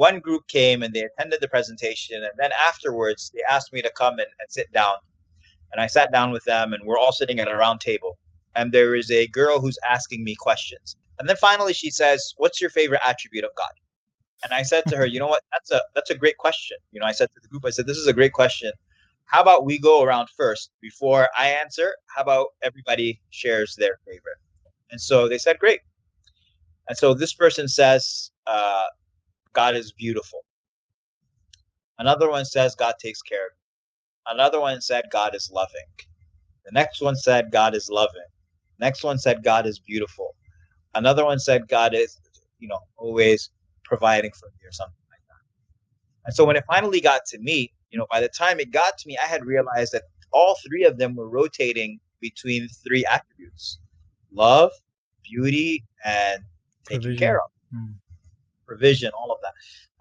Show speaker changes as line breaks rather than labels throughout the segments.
one group came and they attended the presentation, and then afterwards they asked me to come and, and sit down. And I sat down with them, and we're all sitting at a round table. And there is a girl who's asking me questions. And then finally she says, "What's your favorite attribute of God?" And I said to her, "You know what? That's a that's a great question." You know, I said to the group, I said, "This is a great question. How about we go around first before I answer? How about everybody shares their favorite?" And so they said, "Great." And so this person says, uh, God is beautiful. Another one says God takes care of you. Another one said God is loving. The next one said God is loving. Next one said God is beautiful. Another one said God is, you know, always providing for me or something like that. And so when it finally got to me, you know, by the time it got to me, I had realized that all three of them were rotating between three attributes love, beauty, and taking
Provision.
care of
Mm.
Provision, all of that.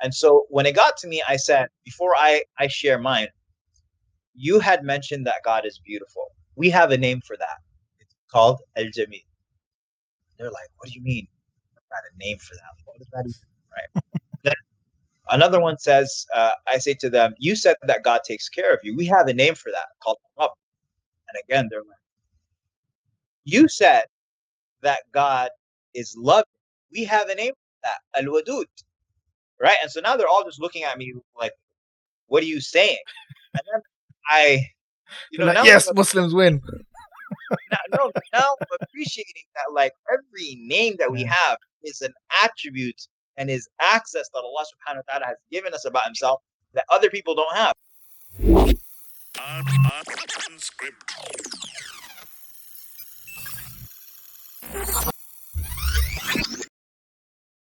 And so when it got to me, I said, before I, I share mine, you had mentioned that God is beautiful. We have a name for that. It's called El Jamil. They're like, what do you mean? I've got a name for that. What does that even right? then another one says, uh, I say to them, you said that God takes care of you. We have a name for that called Rabb. And again, they're like, you said that God is loving. We have a name that, Al Wadud. Right? And so now they're all just looking at me like, what are you saying? And then I, you know,
Like,
now
yes,
I'm,
Muslims win.
now, no, now I'm appreciating that like every name that we have is an attribute and is access that Allah subhanahu wa ta'ala has given us about himself that other people don't have.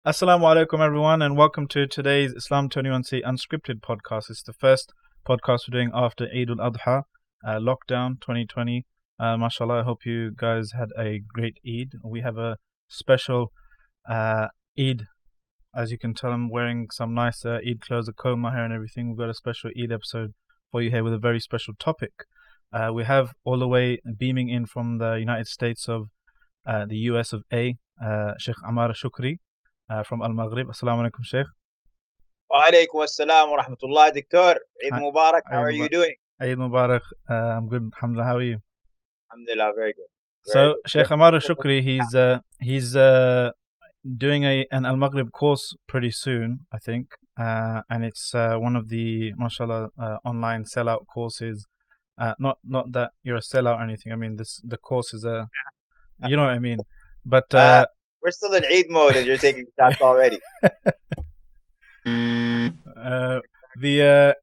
Assalamu alaikum, everyone, and welcome to today's Islam 21C Unscripted podcast. It's the first podcast we're doing after Eid al Adha, uh, lockdown 2020. Uh, mashallah, I hope you guys had a great Eid. We have a special uh, Eid. As you can tell, I'm wearing some nice uh, Eid clothes, a comb, my hair, and everything. We've got a special Eid episode for you here with a very special topic. Uh, we have all the way beaming in from the United States of uh, the US of A, uh, Sheikh Ammar Shukri uh, from Al Maghrib. Assalamu alaikum, Sheikh.
Wa alaikum assalam wa rahmatullah, Diktor. Eid Mubarak. How are you doing?
Eid Mubarak. Uh, I'm good, alhamdulillah. How are you?
Alhamdulillah, very good. Very
So,
good.
Sheikh Ammar Shukri, he's uh, he's uh, doing a an Al Maghrib course pretty soon, I think, uh, and it's uh, one of the mashallah uh, online sellout courses. Uh, not not that you're a sellout or anything. I mean, this the course is a, you know what I mean. But uh,
Uh, We're still in Eid mode and you're taking shots already.
uh, the uh,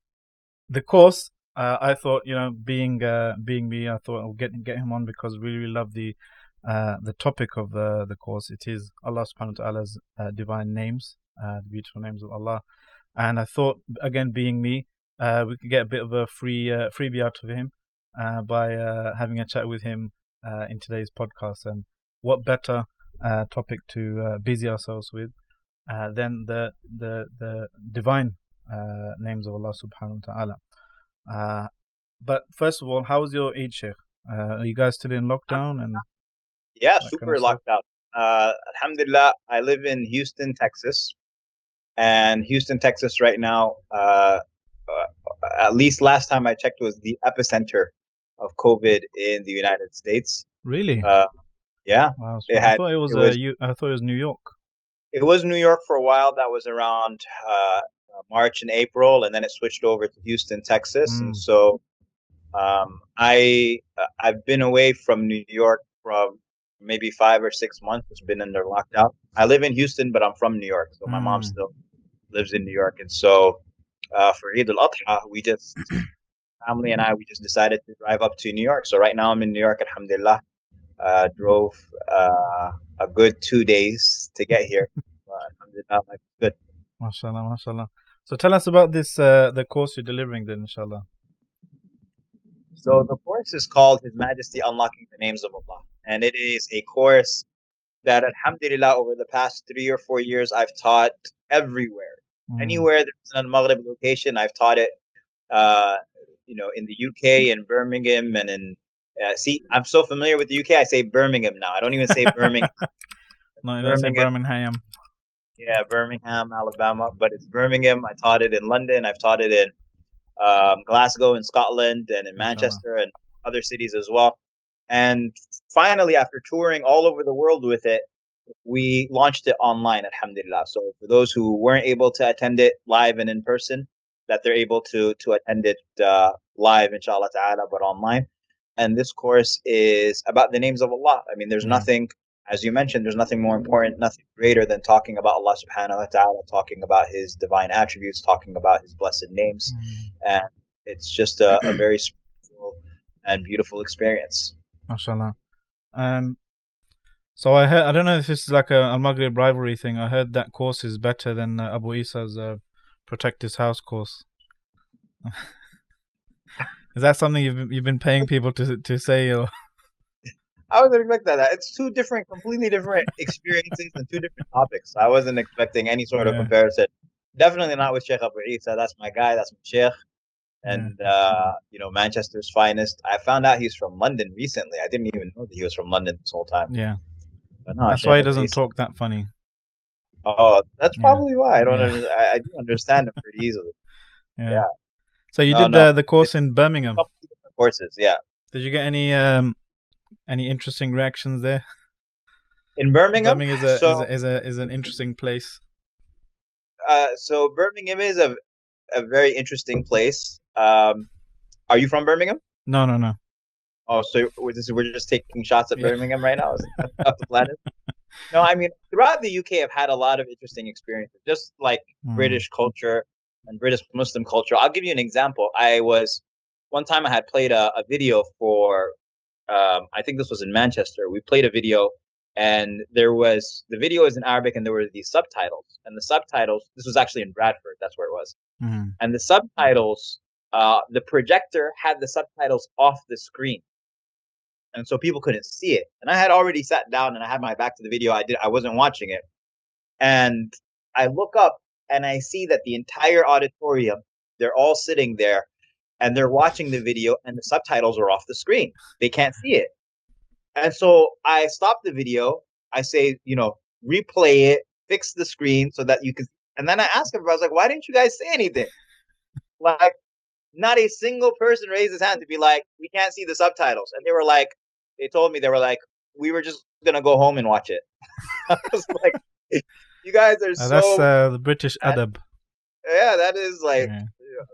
the course, uh, I thought you know, being uh, being me, I thought I'll get get him on because we really love the uh, the topic of the the course. It is Allah Subhanahu wa Taala's uh, divine names, the beautiful names of Allah, and I thought again, being me, we could get a bit of a free freebie out of him by having a chat with him in today's podcast. And what better uh, topic to uh, busy ourselves with uh, than the the the divine uh, names of Allah Subhanahu wa Taala. Uh, but first of all, how was your Eid, Sheikh? Uh, are you guys still in lockdown? And
Yeah,
That kind
super
of
locked out. Uh, Alhamdulillah, I live in Houston, Texas, and Houston, Texas, right now, uh, uh, at least last time I checked, was the epicenter of COVID in the United States.
really,
Uh, yeah,
wow,
it
I
had-
thought it was,
it
uh,
was-
you, I thought it was New York.
it was New York for a while. That was around uh, March and April, and then it switched over to Houston, Texas.
Mm.
And so, um, I uh, I've been away from New York from maybe five or six months. It's been under lockdown. I live in Houston, but I'm from New York, so my mom
Mm.
still lives in New York. And so, uh, for Eid al Adha, we just family and I we just decided to drive up to New York. So right now I'm in New York. Alhamdulillah. Uh, drove uh, a good two days to get here. Alhamdulillah, good.
MashaAllah, MashaAllah. So tell us about this, uh, the course you're delivering then, inshallah.
So the course is called His Majesty Unlocking the Names of Allah, and it is a course that, Alhamdulillah, over the past three or four years, I've taught everywhere.
Mm.
Anywhere there's Al Maghrib location, I've taught it. Uh, you know, in the UK, in Birmingham, and in uh, see, I'm so familiar with the UK. I say Birmingham now. I don't even say Birmingham.
No, don't say
Birmingham.
Birmingham.
Yeah, Birmingham, Alabama, but it's Birmingham. I taught it in London. I've taught it in um, Glasgow in Scotland and in Manchester and other cities as well. And finally, after touring all over the world with it, we launched it online, alhamdulillah. So for those who weren't able to attend it live and in person, that they're able to to attend it uh, live, inshallah ta'ala, but online. And this course is about the names of Allah. I mean, there's mm. nothing as you mentioned, there's nothing more important, nothing greater than talking about Allah subhanahu wa ta'ala, talking about his divine attributes, talking about his blessed names. Mm. And it's just a, a very spiritual and beautiful experience.
MashaAllah. Um, so I heard, I don't know if this is like a Al Maghrib rivalry thing. I heard that course is better than uh, Abu Isa's uh, Protect His House course. is that something you've you've been paying people to to say or?
I wasn't expecting that. It's two different, completely different experiences and two different topics. I wasn't expecting any sort yeah. of comparison. Definitely not with Sheikh Abu Isa. That's my guy. That's my Sheikh. And, yeah. uh, you know, Manchester's finest. I found out he's from London recently. I didn't even know that he was from London this whole time.
Yeah. No, that's Sheikh why he doesn't Isa. talk that funny.
Oh, that's probably yeah. why. I don't. I, I, do understand him pretty easily. Yeah. yeah.
So you did no. the, the course in Birmingham?
Courses, yeah.
Did you get any um, any interesting reactions there?
In Birmingham,
Birmingham is a, so, is, a, is a is an interesting place.
Uh, so Birmingham is a a very interesting place. Um, are you from Birmingham?
No, no, no.
Oh, so we're just, we're just taking shots at yeah. Birmingham right now, off the planet. No, I mean throughout the UK, I've had a lot of interesting experiences, just like mm. British culture and British Muslim culture. I'll give you an example. I was one time I had played a, a video for um, I think this was in Manchester. We played a video, and there was the video is in Arabic, and there were these subtitles. And the subtitles, this was actually in Bradford. That's where it was. Mm-hmm. And the subtitles, uh, the projector had the subtitles off the screen, and so people couldn't see it. And I had already sat down, and I had my back to the video. I did. I wasn't watching it, and I look up, and I see that the entire auditorium, they're all sitting there and they're watching the video and the subtitles are off the screen. They can't see it. And so I stop the video. I say, you know, replay it, fix the screen so that you can. And then I ask everybody, I was like, why didn't you guys say anything? Like, not a single person raised his hand to be like, we can't see the subtitles. And they were like, they told me, they were like, we were just going to go home and watch it. I was like, you guys are uh, so.
That's uh, the British adab.
Yeah, that is like. Yeah.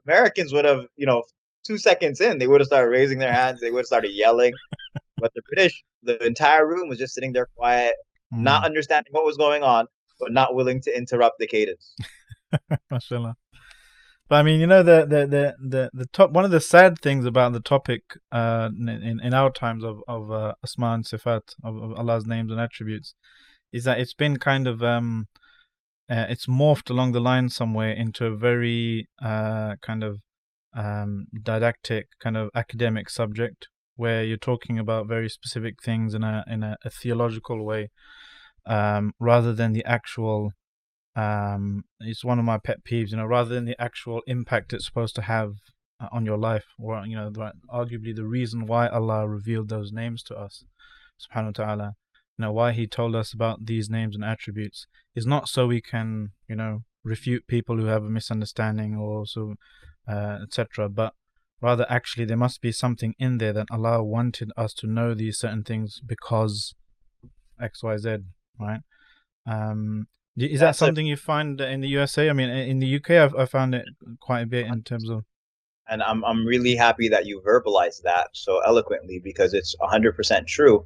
Americans would have, you know, two seconds in, they would have started raising their hands. They would have started yelling. but the British, the entire room was just sitting there quiet, mm. not understanding what was going on, but not willing to interrupt the cadence.
Mashallah. But I mean, you know, the, the the the the top one of the sad things about the topic uh, in in our times of of uh, Asma and Sifat of, of Allah's names and attributes is that it's been kind of um uh, it's morphed along the line somewhere into a very uh kind of um, didactic kind of academic subject where you're talking about very specific things in a in a, a theological way um, rather than the actual um, it's one of my pet peeves you know rather than the actual impact it's supposed to have uh, on your life or you know arguably the reason why Allah revealed those names to us subhanahu wa ta'ala know why he told us about these names and attributes is not so we can you know refute people who have a misunderstanding or so uh, etc. But rather, actually, there must be something in there that Allah wanted us to know these certain things because X, Y, Z, right? Um, is that something you find in the USA? I mean, in the UK, I've, I found it quite a bit in terms of.
And I'm I'm really happy that you verbalized that so eloquently because it's 100% true.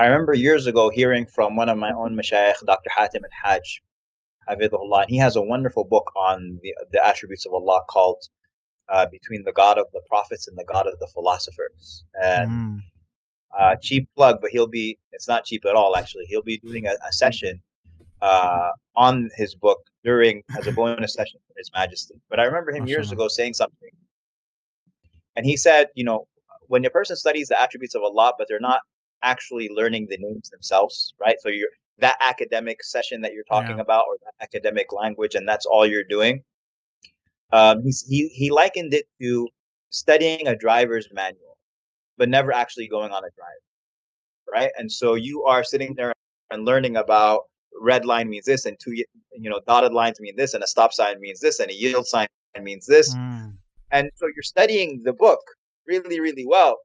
I remember years ago hearing from one of my own mashayikh, Dr. Hatim al-Hajj, Hafidhullah, and he has a wonderful book on the, the attributes of Allah called uh, between the God of the prophets and the God of the philosophers. And mm. uh, cheap plug, but he'll be, it's not cheap at all, actually. He'll be doing a, a session uh, on his book during, as a bonus session for His Majesty. But I remember him years ago saying something. And he said, you know, when a person studies the attributes of Allah, but they're not actually learning the names themselves, right? So you're that academic session that you're talking yeah. about or that academic language, and that's all you're doing um, he he likened it to studying a driver's manual, but never actually going on a drive, right? And so you are sitting there and learning about red line means this, and two you know dotted lines mean this, and a stop sign means this, and a yield sign means this. Mm. And so you're studying the book really, really well,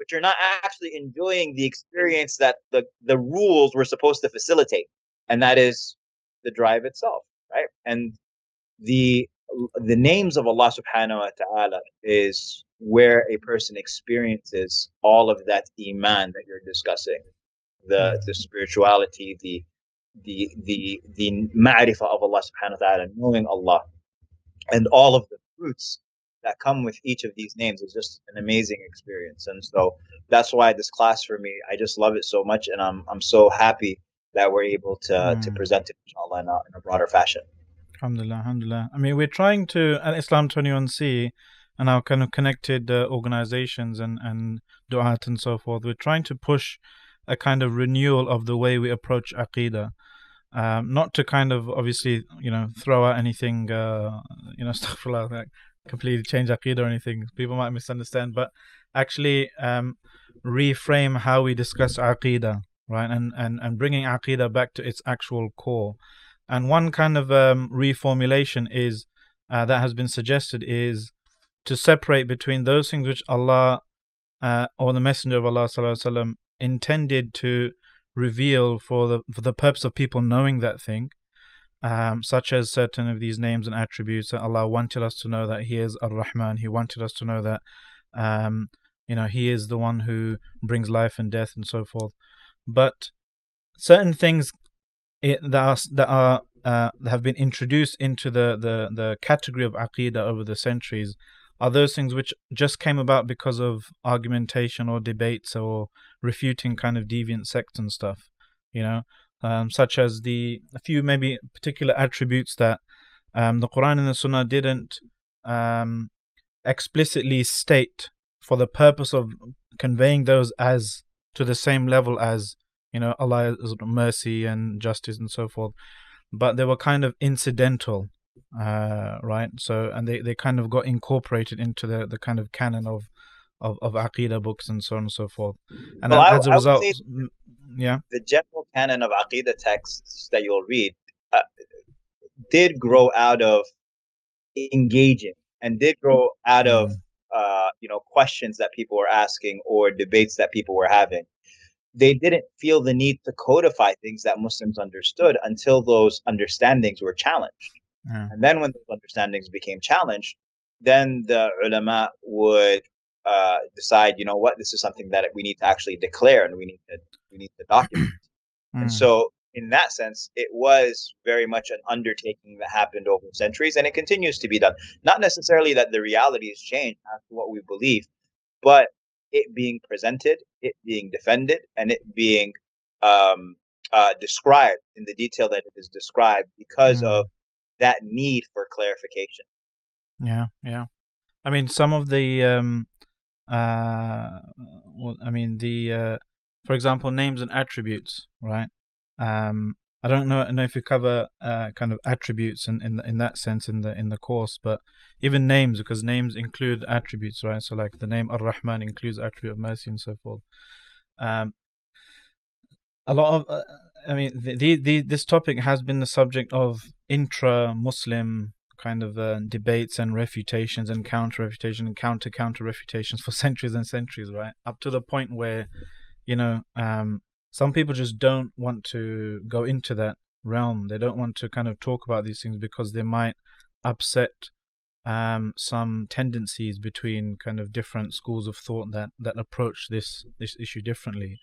but you're not actually enjoying the experience that the the rules were supposed to facilitate, and that is the drive itself, right? And the the names of Allah subhanahu wa ta'ala is where a person experiences all of that iman that you're discussing the mm-hmm. the spirituality the the the the ma'rifah of Allah subhanahu wa ta'ala knowing Allah and all of the fruits that come with each of these names is just an amazing experience and so that's why this class for me I just love it so much and I'm I'm so happy that we're able to mm. to present it inshallah in a, in a broader fashion
Alhamdulillah, alhamdulillah. I mean, we're trying to, at Islam 21C and our kind of connected uh, organizations and, and du'at and so forth, we're trying to push a kind of renewal of the way we approach aqidah. Um, not to kind of obviously, you know, throw out anything, uh, you know, stuff like completely change aqidah or anything. People might misunderstand, but actually um, reframe how we discuss aqidah, right? And, and, and bringing aqidah back to its actual core. And one kind of um, reformulation is uh, that has been suggested is to separate between those things which Allah uh, or the Messenger of Allah وسلم, intended to reveal for the for the purpose of people knowing that thing, um, such as certain of these names and attributes that Allah wanted us to know that He is Ar-Rahman. He wanted us to know that um, you know He is the one who brings life and death and so forth. But certain things it, that are, that are uh, that have been introduced into the, the, the category of aqidah over the centuries are those things which just came about because of argumentation or debates or refuting kind of deviant sects and stuff, you know, um, such as the a few maybe particular attributes that um, the Quran and the Sunnah didn't um, explicitly state for the purpose of conveying those as to the same level as you know Allah's mercy and justice and so forth, but they were kind of incidental, uh, right? So and they, they kind of got incorporated into the, the kind of canon of of of Aqidah books and so on and so forth. And well, as I, a result, yeah,
the general canon of Aqidah texts that you'll read uh, did grow out of engaging and did grow out of mm. uh, you know questions that people were asking or debates that people were having they didn't feel the need to codify things that Muslims understood until those understandings were challenged. Yeah. And then when those understandings became challenged, then the ulama would uh, decide, you know what, this is something that we need to actually declare and we need to we need to document. Mm. And so in that sense, it was very much an undertaking that happened over centuries and it continues to be done. Not necessarily that the reality has changed to what we believe, but it being presented, it being defended, and it being um, uh, described in the detail that it is described because mm. of that need for clarification.
Yeah, yeah. I mean, some of the, um, uh, well, I mean, the, uh, for example, names and attributes, right? Um, I don't know, I know if you cover uh, kind of attributes in, in in that sense in the in the course, but even names because names include attributes, right? So like the name Ar-Rahman includes attribute of mercy and so forth. Um, a lot of, uh, I mean, the, the, the this topic has been the subject of intra-Muslim kind of uh, debates and refutations and counter refutation and counter counter refutations for centuries and centuries, right? Up to the point where, you know, um, some people just don't want to go into that realm. They don't want to kind of talk about these things because they might upset um, some tendencies between kind of different schools of thought that that approach this this issue differently,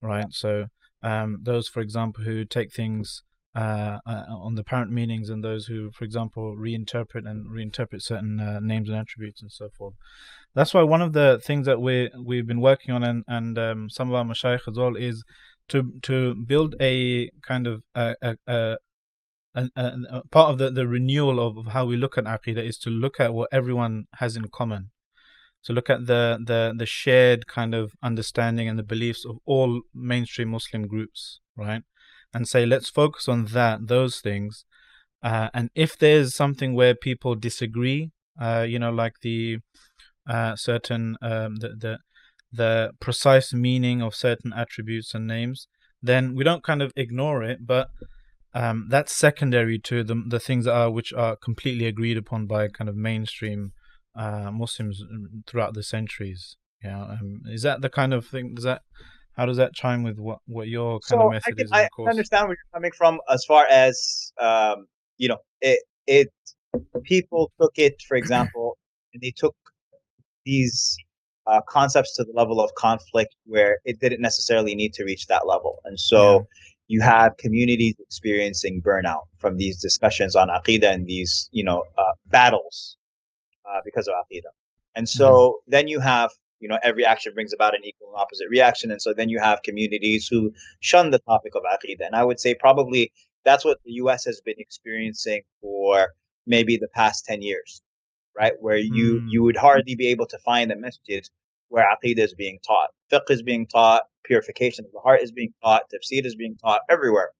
right? So um, those, for example, who take things uh, uh, on the apparent meanings, and those who, for example, reinterpret and reinterpret certain uh, names and attributes and so forth. That's why one of the things that we we've been working on, and and um, some of our mashayikh as well, is to to build a kind of a, a, a, a part of the, the renewal of, how we look at aqidah is to look at what everyone has in common. To look at the, the the shared kind of understanding and the beliefs of all mainstream Muslim groups, right? And say let's focus on that, those things, uh, and if there's something where people disagree, uh, you know, like the uh, certain um, the, the the precise meaning of certain attributes and names, then we don't kind of ignore it, but um, that's secondary to the the things that are which are completely agreed upon by kind of mainstream uh, Muslims throughout the centuries. Yeah, um, is that the kind of thing? Does that how does that chime with what what your kind
so
of method
I can,
is?
I understand where you're coming from as far as um, you know it it people took it for example and they took these uh, concepts to the level of conflict where it didn't necessarily need to reach that level and so yeah. you have communities experiencing burnout from these discussions on aqidah and these you know uh, battles uh, because of aqidah and so mm-hmm. then you have you know every action brings about an equal and opposite reaction. And so then you have communities who shun the topic of aqidah and i would say probably that's what the us has been experiencing for maybe the past 10 years right? Where you mm. you would hardly be able to find a masjid where aqidah is being taught. Fiqh is being taught. Purification of the heart is being taught. Tafsir is being taught everywhere.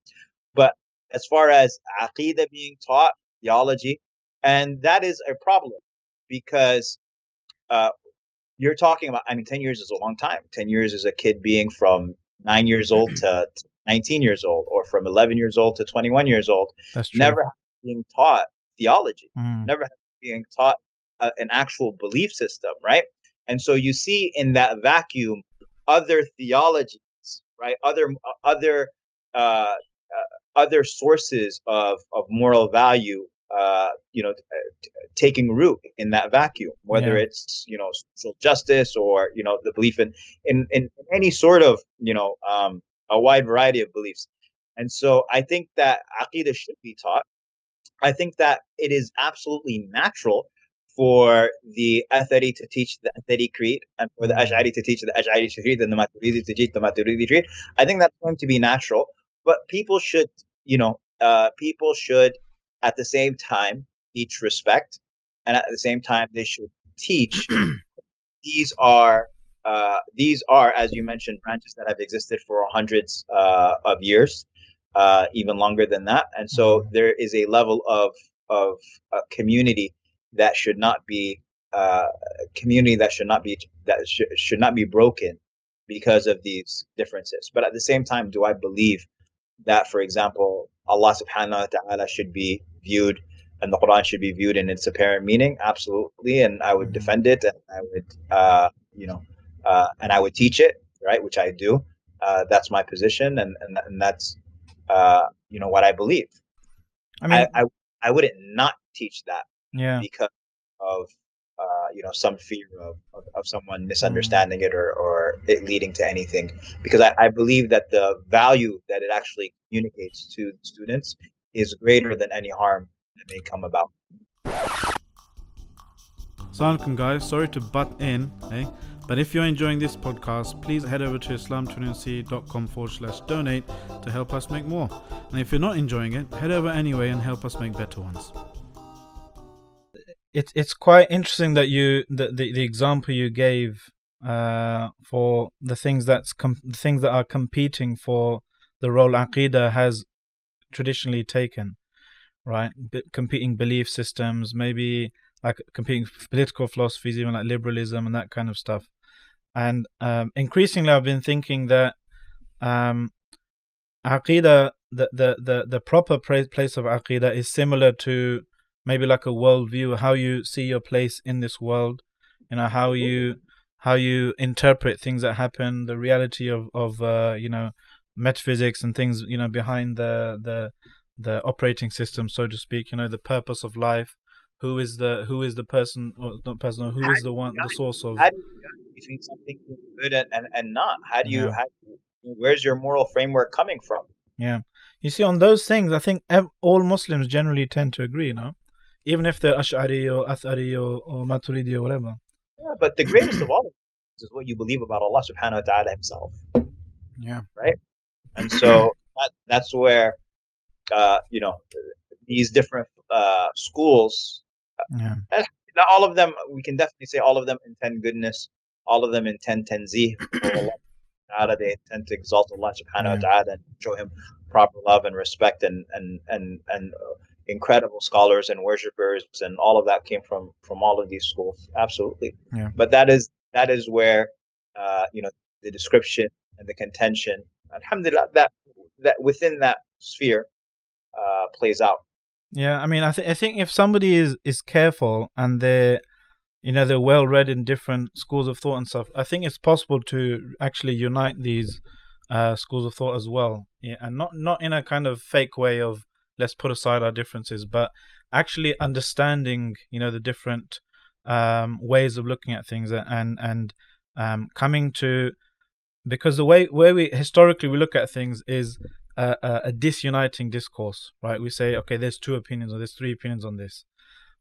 But as far as aqidah being taught theology and that is a problem because uh, you're talking about, I mean, 10 years is a long time. 10 years is a kid being from nine years old to 19 years old, or from 11 years old to 21 years old.
That's true.
Never being taught theology, mm. never being taught uh, an actual belief system, right? And so you see in that vacuum other theologies, right? Other, other, uh, uh, other sources of, of moral value uh, you know, t- taking root in that vacuum, whether yeah. it's you know social justice or you know the belief in in in any sort of you know um, a wide variety of beliefs. And so I think that aqidah should be taught. I think that it is absolutely natural for the Athari to teach the Athari creed and for the mm. Ash'ari to teach the Ash'ari creed and the Maturidi to teach the Maturidi creed. I think that's going to be natural, but people should, you know, uh, people should at the same time teach respect, and at the same time they should teach. these are uh, these are, as you mentioned, branches that have existed for hundreds uh, of years, uh, even longer than that. And so mm-hmm. there is a level of of community that should not be uh, community that should not be that sh- should not be broken because of these differences. But at the same time, do I believe that, for example, Allah subhanahu wa ta'ala should be viewed and the Quran should be viewed in its apparent meaning. Absolutely. And I would mm-hmm. defend it and I would, uh, you know, uh, and I would teach it, right? Which I do. Uh, that's my position. And, and, and that's, uh, you know, what I believe. I mean, I, I, I wouldn't not teach that.
Yeah.
Because of, uh, you know, some fear of, of, of someone mm-hmm. misunderstanding mm. it or, or it leading to anything. Because I, I believe that the value that it actually communicates to students is greater than any harm that may come about.
Assalamualaikum guys, sorry to butt in, eh? But if you're enjoying this podcast, please head over to islam21c.com forward slash donate to help us make more. And if you're not enjoying it, head over anyway and help us make better ones. It's it's quite interesting that you the the, the example you gave uh, for the things that's com- things that are competing for the role aqidah has traditionally taken, right? B- competing belief systems, maybe like competing political philosophies, even like liberalism and that kind of stuff. And um, increasingly, I've been thinking that um, aqidah, the, the, the, the proper place of aqidah is similar to maybe like a worldview, how you see your place in this world, you know, how you how you interpret things that happen, the reality of of uh, you know metaphysics and things you know behind the the the operating system so to speak you know the purpose of life. Who is the who is the person or not person who is the one the source of
how do you between something good and, and, and not? How do you yeah. how, where's your moral framework coming from?
Yeah. You see on those things i think all muslims generally tend to agree you know even if they're ash'ari or athari or, or maturidi or whatever.
Yeah but the greatest of all is what you believe about allah subhanahu wa ta'ala himself.
Yeah.
Right and so that, that's where uh, you know these different uh, schools
yeah.
not all of them we can definitely say all of them intend goodness all of them intend tanzih they intend to exalt Allah subhanahu wa ta'ala and show him proper love and respect and and and and uh, incredible scholars and worshippers and all of that came from from all of these schools absolutely
yeah.
but that is that is where uh, you know the description and the contention alhamdulillah that that within that sphere uh, plays out.
Yeah, I mean, I, th- I think if somebody is is careful and they're you know they're well read in different schools of thought and stuff, I think it's possible to actually unite these uh, schools of thought as well. Yeah, and not not in a kind of fake way of let's put aside our differences, but actually understanding you know the different um, ways of looking at things and and um, coming to because the way where we historically we look at things is a, a, a, disuniting discourse, right? We say, okay, there's two opinions or there's three opinions on this.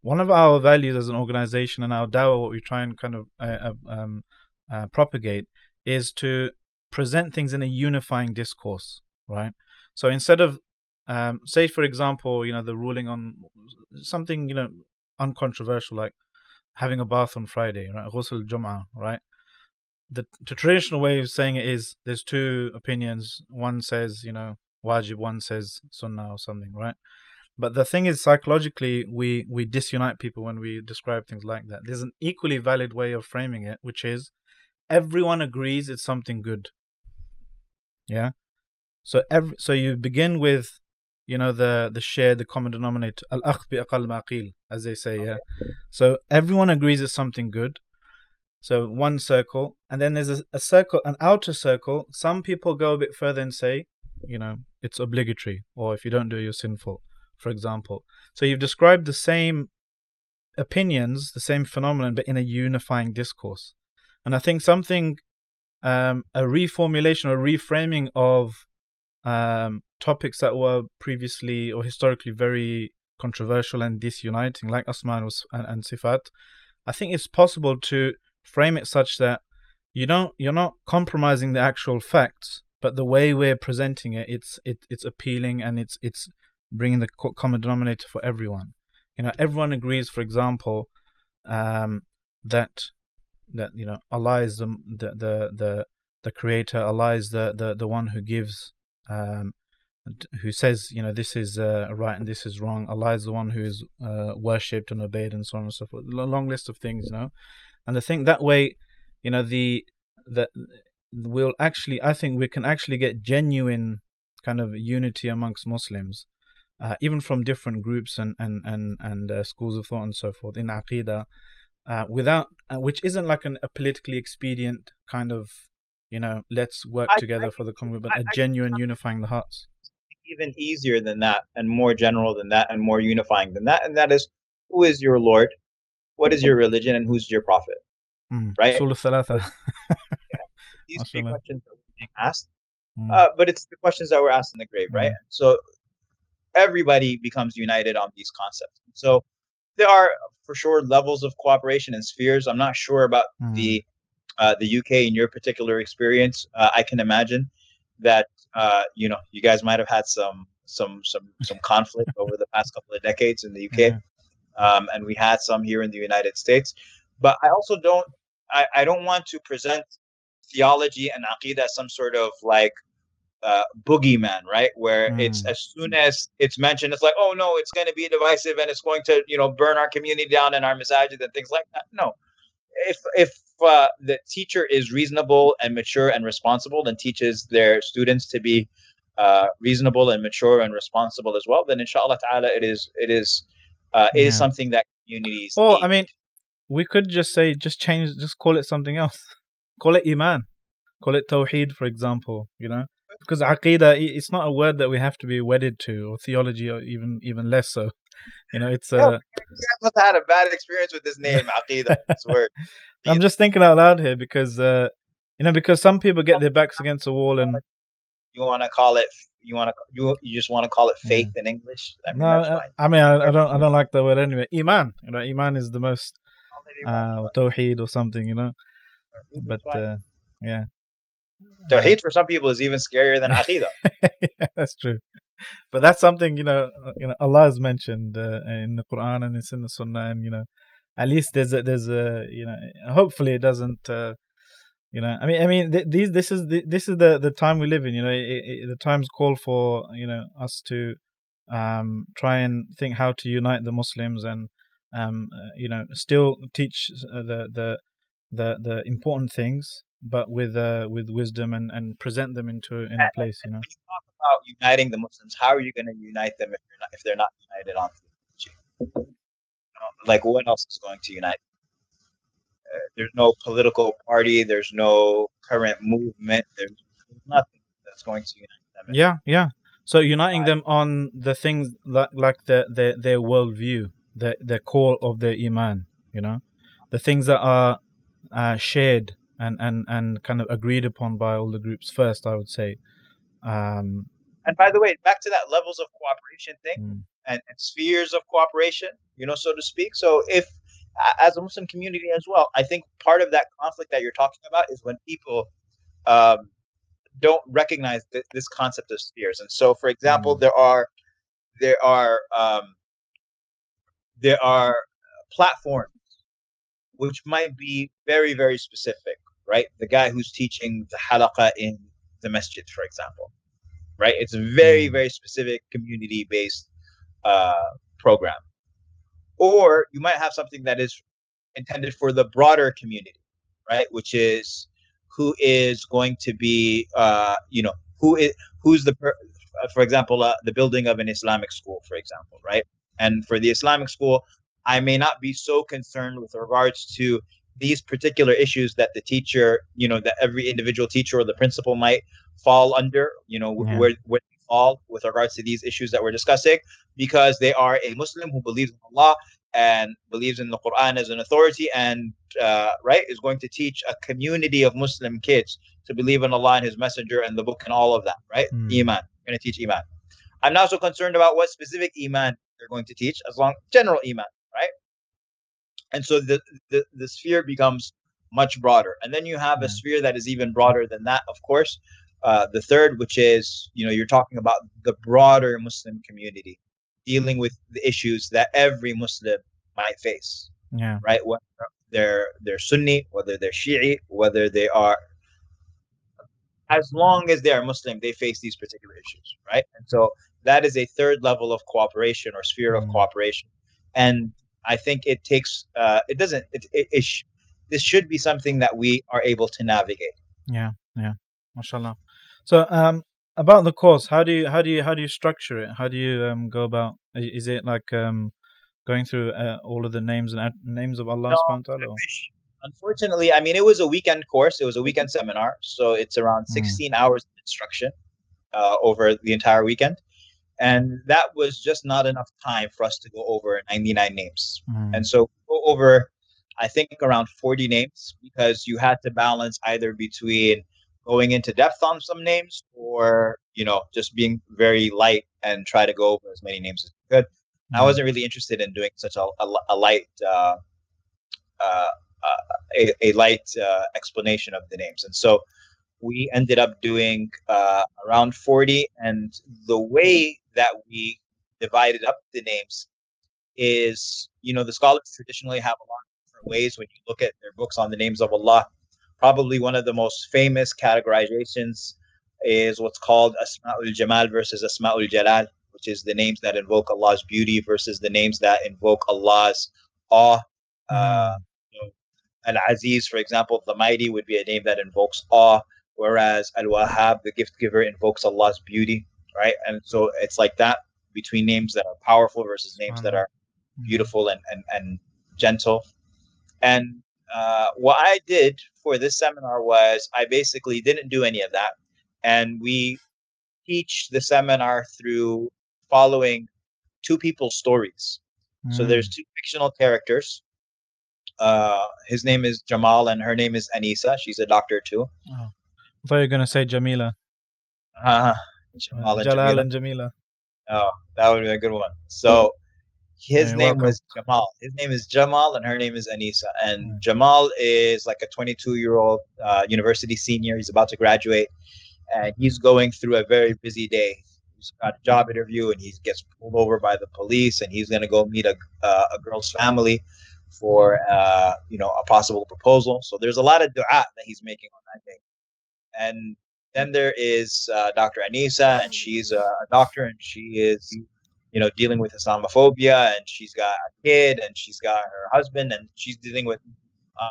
One of our values as an organization and our dawah, what we try and kind of uh, uh, um, uh, propagate, is to present things in a unifying discourse, right? So instead of, um, say, for example, you know, the ruling on something, you know, uncontroversial like having a bath on Friday, right? Ghusl Jum'ah, right? The, the traditional way of saying it is there's two opinions. One says, you know, wajib, one says sunnah or something, right? But the thing is, psychologically, we, we disunite people when we describe things like that. There's an equally valid way of framing it, which is everyone agrees it's something good. Yeah. So every so you begin with, you know, the the share, the common denominator, al bi aqal maqil, as they say. Yeah. So everyone agrees it's something good. So one circle, and then there's a, a circle, an outer circle. Some people go a bit further and say, you know, it's obligatory, or if you don't do it, you're sinful, for example. So you've described the same opinions, the same phenomenon, but in a unifying discourse. And I think something, um, a reformulation or reframing of um, topics that were previously or historically very controversial and disuniting, like Asman was, and, and Sifat, I think it's possible to frame it such that you don't you're not compromising the actual facts, but the way we're presenting it, it's it, it's appealing and it's it's bringing the common denominator for everyone. You know, everyone agrees, for example, um, that that you know Allah is the the the the, the creator. Allah is the, the the one who gives. Um, who says you know this is uh, right and this is wrong allah is the one who is uh, worshipped and obeyed and so on and so forth a long list of things you know and i think that way you know the the will actually, I think we can actually get genuine kind of unity amongst Muslims, uh, even from different groups and and and and uh, schools of thought and so forth in Aqidah, uh, without uh, which isn't like an, a politically expedient kind of, you know, let's work I, together I, for the common, but I, a genuine unifying the hearts.
Even easier than that, and more general than that, and more unifying than that, and that is, who is your Lord, what is your religion, and who's your prophet, mm. right? these three questions are being asked. Mm. Uh, but it's the questions that were asked in the grave, right? Mm. So everybody becomes united on these concepts. So there are for sure levels of cooperation and spheres. I'm not sure about mm. the uh, the UK in your particular experience. Uh, I can imagine that uh, you know you guys might have had some some some some conflict over the past couple of decades in the UK, yeah. Um, and we had some here in the United States. But I also don't I, I don't want to present theology and aqidah as some sort of like uh, boogeyman, right? Where mm. it's as soon as it's mentioned, it's like, oh no, it's going to be divisive and it's going to, you know, burn our community down and our masajid and things like that. No, if if uh, the teacher is reasonable and mature and responsible and teaches their students to be uh, reasonable and mature and responsible as well, then inshallah ta'ala, it is it is uh, yeah. is something that communities.
Well, need. I mean, we could just say just change, just call it something else. Call it Iman. Call it Tawheed, for example, you know? Because Aqidah, it's not a word that we have to be wedded to, or theology, or even even less so. You know, it's. Uh,
must have had a bad experience with this name, Aqidah, this word.
I'm just thinking out loud here because, uh, you know, because some people get their backs against the wall and.
You want to call it you want to you, you just want to call it faith in English.
I mean, no, I, I, mean I, I, don't I don't like the word anyway. Iman, you know, Iman is the most uh, Tawheed or something, you know but uh, yeah.
Tawheed for some people is even scarier than Aqidah.
yeah, that's true. But that's something you know. Uh, you know, Allah has mentioned uh, in the Quran and it's in the Sunnah, and you know, at least there's a, there's a you know. Hopefully, it doesn't. Uh, you know, I mean, I mean, th- these this is the, this is the the time we live in. You know, it, it, the times call for you know us to um, try and think how to unite the Muslims and um, uh, you know still teach uh, the the the the important things, but with uh, with wisdom and, and present them into in a place. You know.
talk about uniting the Muslims, how are you going to unite them if you're not if they're not united on like what else is going to unite? There's no political party. There's no current movement. There's nothing that's going to unite them.
Yeah, yeah. So uniting them on the things like like the, the their worldview, the the core of their iman, you know, the things that are uh, shared and, and and kind of agreed upon by all the groups first. I would say. Um,
and by the way, back to that levels of cooperation thing
mm.
and, and spheres of cooperation, you know, so to speak. So if as a Muslim community as well, I think part of that conflict that you're talking about is when people um, don't recognize th- this concept of spheres. And so, for example, mm. there are there are um, there are platforms which might be very very specific, right? The guy who's teaching the halaqa in the masjid, for example, right? It's a very, mm. very specific community based uh, program. Or you might have something that is intended for the broader community, right? Which is who is going to be, uh, you know, who is who's the, per- uh, for example, uh, the building of an Islamic school, for example, right? And for the Islamic school, I may not be so concerned with regards to these particular issues that the teacher, you know, that every individual teacher or the principal might fall under, you know, yeah. where where fall with regards to these issues that we're discussing, because they are a Muslim who believes in Allah and believes in the Quran as an authority, and uh, right is going to teach a community of Muslim kids to believe in Allah and His Messenger and the book and all of that, right? Mm. Iman, going to teach Iman. I'm not so concerned about what specific Iman they're going to teach, as long general Iman, right? and so the, the the sphere becomes much broader and then you have a sphere that is even broader than that of course uh, the third which is you know you're talking about the broader muslim community dealing with the issues that every muslim might face
yeah
right whether they're they're sunni whether they're shi'i whether they are as long as they are muslim they face these particular issues right and so that is a third level of cooperation or sphere mm. of cooperation and I think it takes uh, it doesn't it, it, it sh- this should be something that we are able to navigate.
Yeah, yeah, mashallah. So um, about the course, how do you how do you how do you structure it? How do you um, go about? Is it like um, going through uh, all of the names and names of Allah no, subhanahu?
Unfortunately, I mean it was a weekend course. It was a weekend seminar, so it's around hmm. 16 mm. hours of instruction uh, over the entire weekend and that was just not enough time for us to go over 99 names mm. and so go over i think around 40 names because you had to balance either between going into depth on some names or you know just being very light and try to go over as many names as you could mm. i wasn't really interested in doing such a, a, a light uh, uh, uh, a, a light uh, explanation of the names and so we ended up doing uh, around 40 and the way that we divided up the names is, you know, the scholars traditionally have a lot of different ways when you look at their books on the names of Allah. Probably one of the most famous categorizations is what's called Asma'ul Jamal versus Asma'ul Jalal, which is the names that invoke Allah's beauty versus the names that invoke Allah's awe. Uh, hmm. Al Aziz, for example, the mighty would be a name that invokes awe, whereas Al Wahhab, the gift giver, invokes Allah's beauty right? And so it's like that between names that are powerful versus names that are mm-hmm. beautiful and and, and gentle. And uh, what I did for this seminar was I basically didn't do any of that, and we teach the seminar through following two people's stories. Mm. So there's two fictional characters. Uh, his name is Jamal and her name is Anisa. She's a doctor too.
Oh. I thought you were gonna say Jamila.
Uh,
Jamal and Jalal Jamila. and Jamila.
Oh, that would be a good one. So his name welcome. was Jamal. His name is Jamal, and her name is Anisa. And mm. Jamal is like a 22 year old uh, university senior. He's about to graduate, and he's going through a very busy day. He's got a job interview, and he gets pulled over by the police, and he's going to go meet a uh, a girl's family for uh, you know a possible proposal. So there's a lot of du'a that he's making on that day, and then there is uh, Dr. Anisa, and she's a, doctor, and she is, you know, dealing with Islamophobia, and she's got a kid, and she's got her husband, and she's dealing with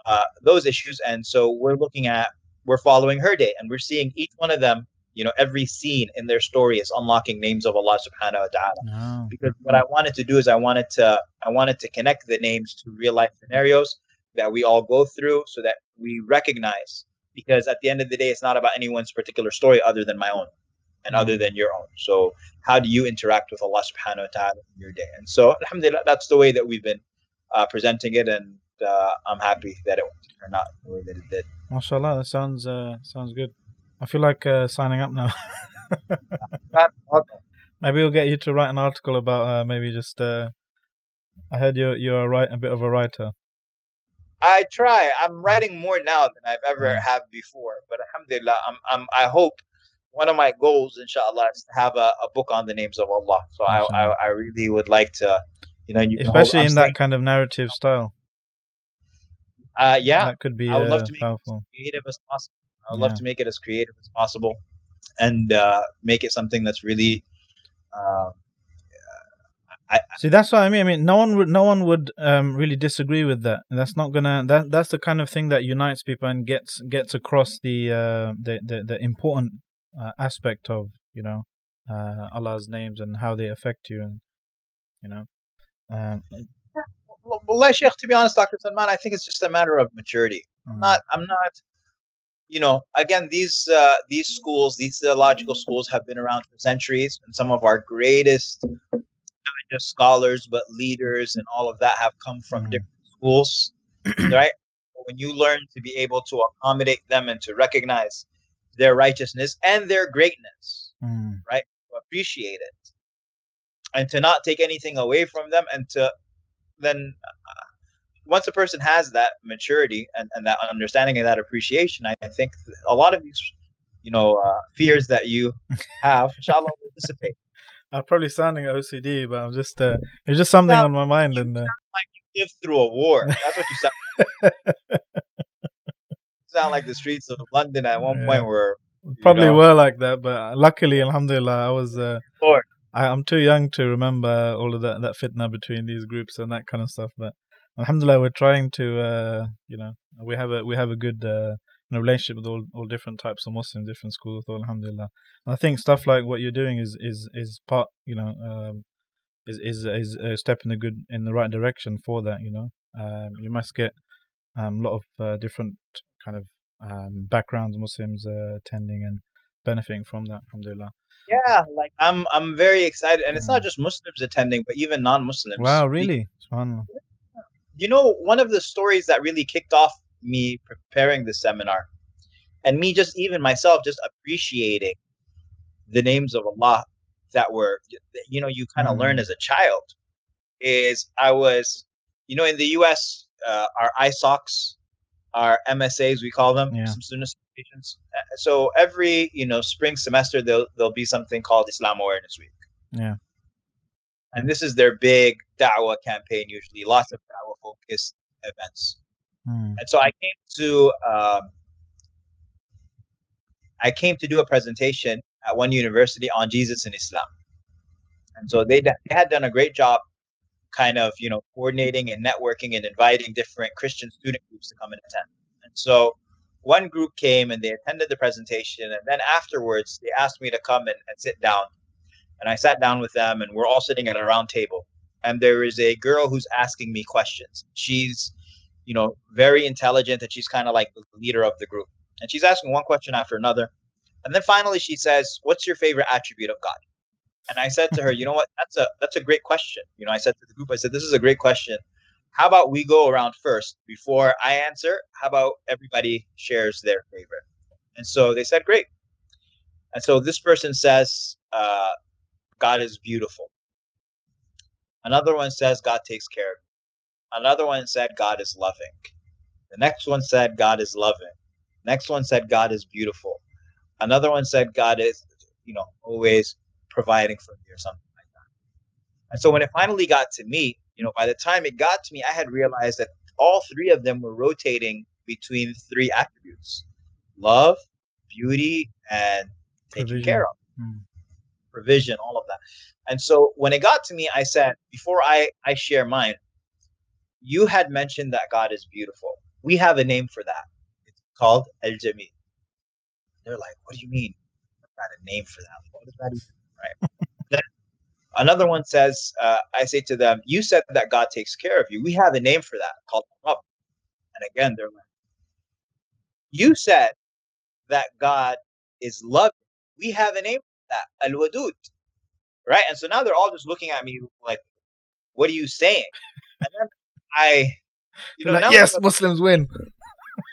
uh, those issues. And so we're looking at, we're following her day, and we're seeing each one of them you know, every scene in their story is unlocking names of Allah subhanahu wa ta'ala.
No.
Because what I wanted to do is I wanted to I wanted to connect the names to real life scenarios that we all go through so that we recognize because at the end of the day it's not about anyone's particular story other than my own and other than your own. So how do you interact with Allah subhanahu wa ta'ala in your day? And so alhamdulillah that's the way that we've been uh, presenting it and uh, I'm happy that it turned out the way that it did.
MashaAllah, that sounds uh, sounds good. I feel like uh, signing up now. maybe we'll get you to write an article about uh, maybe just. Uh, I heard you're you're a write a bit of a writer.
I try. I'm writing more now than I've ever
Mm.
have before. But alhamdulillah, I'm, I'm I hope one of my goals, inshallah, is to have a, a book on the names of Allah. So I, I I really would like to, you know, you can hold-
Especially in that kind of narrative style.
uh, yeah,
That could be
I would love
uh,
to make it as creative as possible. I would love to make it as creative as possible, and uh, make it something that's really. Uh, I,
See, that's what I mean. I mean, no one would, no one would um, really disagree with that. That's not gonna. That that's the kind of thing that unites people and gets gets across the uh, the, the the important uh, aspect of you know uh, Allah's names and how they affect you, and you know. Um,
well, well, Sheikh, to be honest, Dr. Salman, I think it's just a matter of maturity. I'm
mm,
not i'm not you know again these uh these schools these theological schools have been around for centuries and some of our greatest not just scholars but leaders and all of that have come from
Mm.
different schools right when you learn to be able to accommodate them and to recognize their righteousness and their greatness
mm,
to appreciate it and to not take anything away from them and to then uh, once a person has that maturity and, and that understanding and that appreciation i think a lot of these you know uh, fears that you have inshallah will dissipate.
I'm probably sounding OCD, but I'm just uh, it's just something on my mind, and uh,
live through a war. That's what you sound sound like the streets of london at one
Yeah.
point were
probably
know.
were like that. But uh, luckily, Alhamdulillah, I was. Uh,
Lord.
I, I'm too young to remember all of that that fitna between these groups and that kind of stuff. But Alhamdulillah, we're trying to, uh, you know, we have a we have a good uh, relationship with all, all different types of Muslims, different schools. Alhamdulillah, and I think stuff like what you're doing is is is part, you know, um, is is is a step in the good in the right direction for that. You know, um, you must get um, a lot of uh, different kind of um, backgrounds Muslims uh, attending and benefiting from that. Alhamdulillah.
yeah like i'm i'm very excited and it's not
Mm.
just muslims attending but even non-muslims
Wow, really?
You know one of the stories that really kicked off me preparing this seminar and me just even myself just appreciating the names of allah that were you know you kind of learn
Mm.
as a child is i was you know in the us uh, our isocs our msas we call them
Yeah.
some student associations Uh, so every you know spring semester there'll, there'll be something called islam awareness week
Yeah.
and this is their big da'wah campaign usually lots of da'wah focused events
Mm.
and so I came to um, I came to do a presentation at one university on Jesus and Islam, and so they, d- they had done a great job, kind of you know coordinating and networking and inviting different Christian student groups to come and attend. And so one group came and they attended the presentation, and then afterwards they asked me to come and, and sit down, and I sat down with them, and we're all sitting at a round table, and there is a girl who's asking me questions. She's you know, very intelligent, and she's kind of like the leader of the group. And she's asking one question after another. And then finally she says, What's your favorite attribute of God? And I said to her, you know what, that's a that's a great question. You know, I said to the group, I said, This is a great question. How about we go around first before I answer? How about everybody shares their favorite? And so they said, Great. And so this person says, uh, God is beautiful. Another one says God takes care of me. Another one said God is loving. The next one said God is loving. Next one said God is beautiful. Another one said God is, you know, always providing for me or something like that. And so when it finally got to me, you know, by the time it got to me, I had realized that all three of them were rotating between three attributes love, beauty, and taking
Provision.
care of
Mm.
provision, all of that. And so when it got to me, I said, before I, I share mine, you had mentioned that God is beautiful. We have a name for that. It's called El Jamil. They're like, what do you mean? I've got a name for that. What is that even? Right. then another one says, uh, I say to them, you said that God takes care of you. We have a name for that called Rabb. And again, they're like, you said that God is loving. We have a name for that, Al Wadud. Right? And so now they're all just looking at me like, what are you saying? And then I,
you know, like, yes, Muslims win.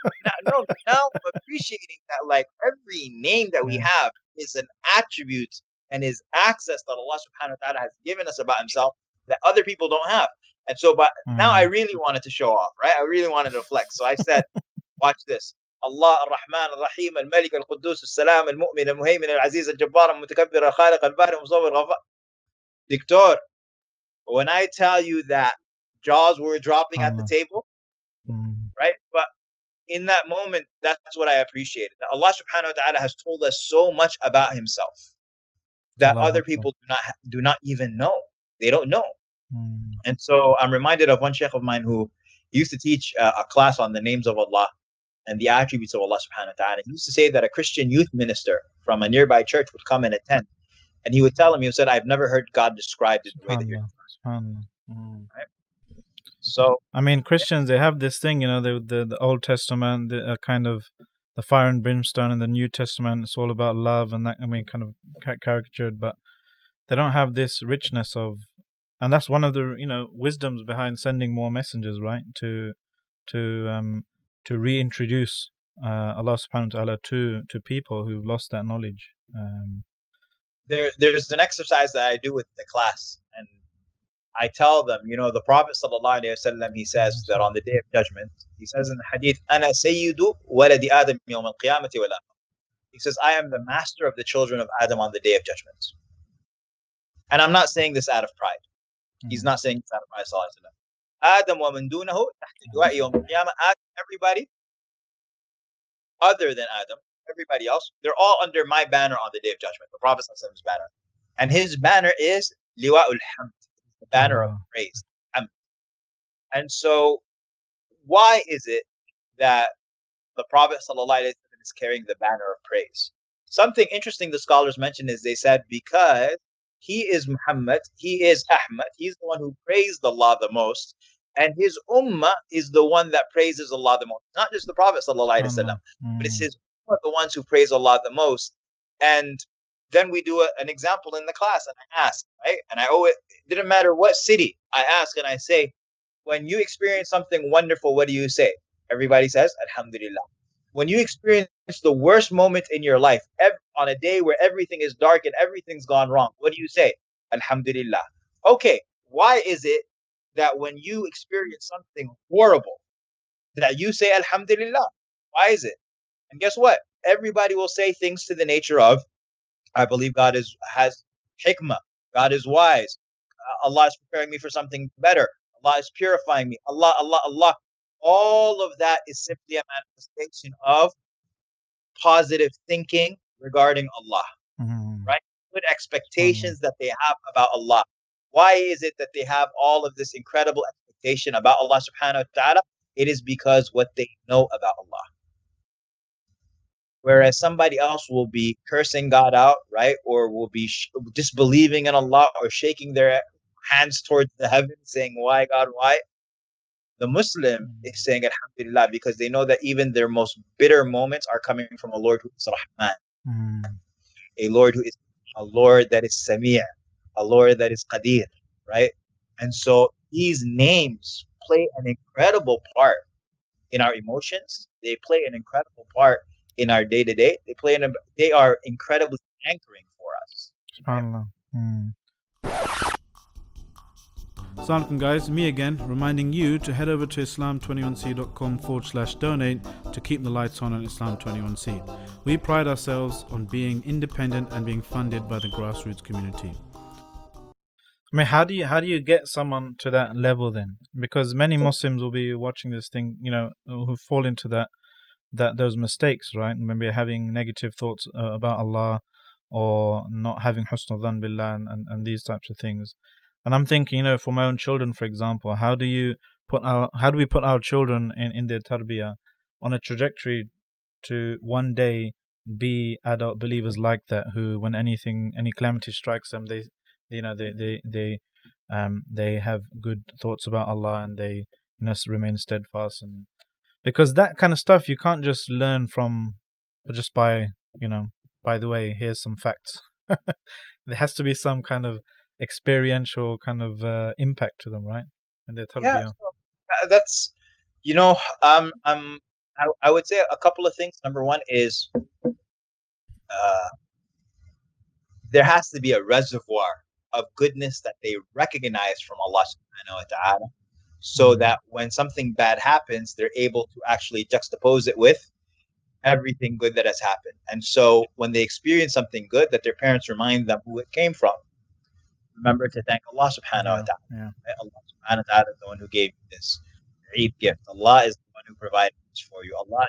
now, no, now I'm appreciating that like every name that we have is an attribute and is access that Allah subhanahu wa ta'ala has given us about himself that other people don't have. And so but mm. now I mm. really wanted to show off, right? I really wanted to flex. So I said, watch this. الله الرحمن الرحيم الملك القدوس السلام المؤمن المهيمن العزيز الجبار المتكبر الخالق البارئ المصور الغفار Dictor, when I tell you that jaws were dropping at the table, mm. right? But in that moment, that's what I appreciated. That Allah subhanahu wa ta'ala has told us so much about himself that other people do not do not even know. They don't know. Mm. And so I'm reminded of one sheikh of mine who used to teach uh, a class on the names of Allah and the attributes of Allah subhanahu wa ta'ala. He used to say that a Christian youth minister from a nearby church would come and attend. And he would tell him, he said, I've never heard God described in the way that you're describing. Mm. Right? So
I mean, Christians they have this thing, you know, the the, the Old Testament, the uh, kind of the fire and brimstone, and the New Testament. It's all about love and that. I mean, kind of caricatured, but they don't have this richness of, and that's one of the you know wisdoms behind sending more messengers, right? To to um to reintroduce uh, Allah Subhanahu wa Taala to to people who've lost that knowledge. Um,
there, there's an exercise that I do with the class, I tell them, you know, the Prophet وسلم, he says that on the day of judgment, he says in the hadith, Ana sayyidu waladi Adam yawm al-qiyamati wala. He says, I am the master of the children of Adam on the day of judgment. And I'm not saying this out of pride. He's hmm. not saying this out of pride. Adam wa man dunahu tahta yawm al-qiyamah. Everybody other than Adam, everybody else, they're all under my banner on the day of judgment, the Prophet's banner. And his banner is liwa'ul hamd the banner of praise. Um, and so, why is it that the Prophet is carrying the banner of praise? Something interesting the scholars mentioned is they said because he is Muhammad, he is Ahmad, he's the one who praised Allah the most, and his ummah is the one that praises Allah the most. Not just the Prophet, وسلم, but it's mm. his ummah, the ones who praise Allah the most. And then we do a, an example in the class and I ask, right? And I it, it didn't matter what city. I ask and I say, when you experience something wonderful, what do you say? Everybody says, Alhamdulillah. When you experience the worst moment in your life, ev- on a day where everything is dark and everything's gone wrong, what do you say? Alhamdulillah. Okay, why is it that when you experience something horrible, that you say Alhamdulillah? Why is it? And guess what? Everybody will say things to the nature of I believe God is has hikmah. God is wise. Allah is preparing me for something better. Allah is purifying me. Allah, Allah, Allah. All of that is simply a manifestation of positive thinking regarding Allah. Mm-hmm. Right? Good expectations mm-hmm. that they have about Allah. Why is it that they have all of this incredible expectation about Allah subhanahu wa ta'ala? It is because what they know about Allah whereas somebody else will be cursing God out, right? Or will be sh- disbelieving in Allah or shaking their hands towards the heavens, saying, Why, God, why? The Muslim is saying Alhamdulillah because they know that even their most bitter moments are coming from a Lord who is Rahman, mm. a Lord who is a Lord that is Samir, a Lord that is Qadir, right? And so these names play an incredible part in our emotions. They play an incredible part in our day to day. They play an, they are incredibly anchoring for us. SubhanAllah. Mm.
Assalamualaikum guys, me again, reminding you to head over to islam21c.com forward slash donate to keep the lights on on Islam21c. We pride ourselves on being independent and being funded by the grassroots community. I mean, how do you how do you get someone to that level then? Because many Muslims will be watching this thing, you know, who fall into that that those mistakes, right? Maybe having negative thoughts uh, about Allah or not having husn dhan billah and, and, and these types of things. And I'm thinking, you know, for my own children, for example, how do you put our how do we put our children in, in their tarbiyah on a trajectory to one day be adult believers like that who when anything any calamity strikes them they you know they they they um they have good thoughts about Allah and they you know remain steadfast and because that kind of stuff you can't just learn from just by you know by the way here's some facts. There has to be some kind of experiential kind of uh, impact to them right? And they're totally
yeah, so, uh, that's you know um um I, I would say a couple of things. Number one is uh there has to be a reservoir of goodness that they recognize from Allah subhanahu wa ta'ala so mm-hmm. that when something bad happens, they're able to actually juxtapose it with everything good that has happened. And so when they experience something good, that their parents remind them who it came from. Remember to thank Allah subhanahu wa ta'ala. Yeah. Allah subhanahu wa ta'ala is the one who gave you this Eid gift. Allah is the one who provided this for you. Allah.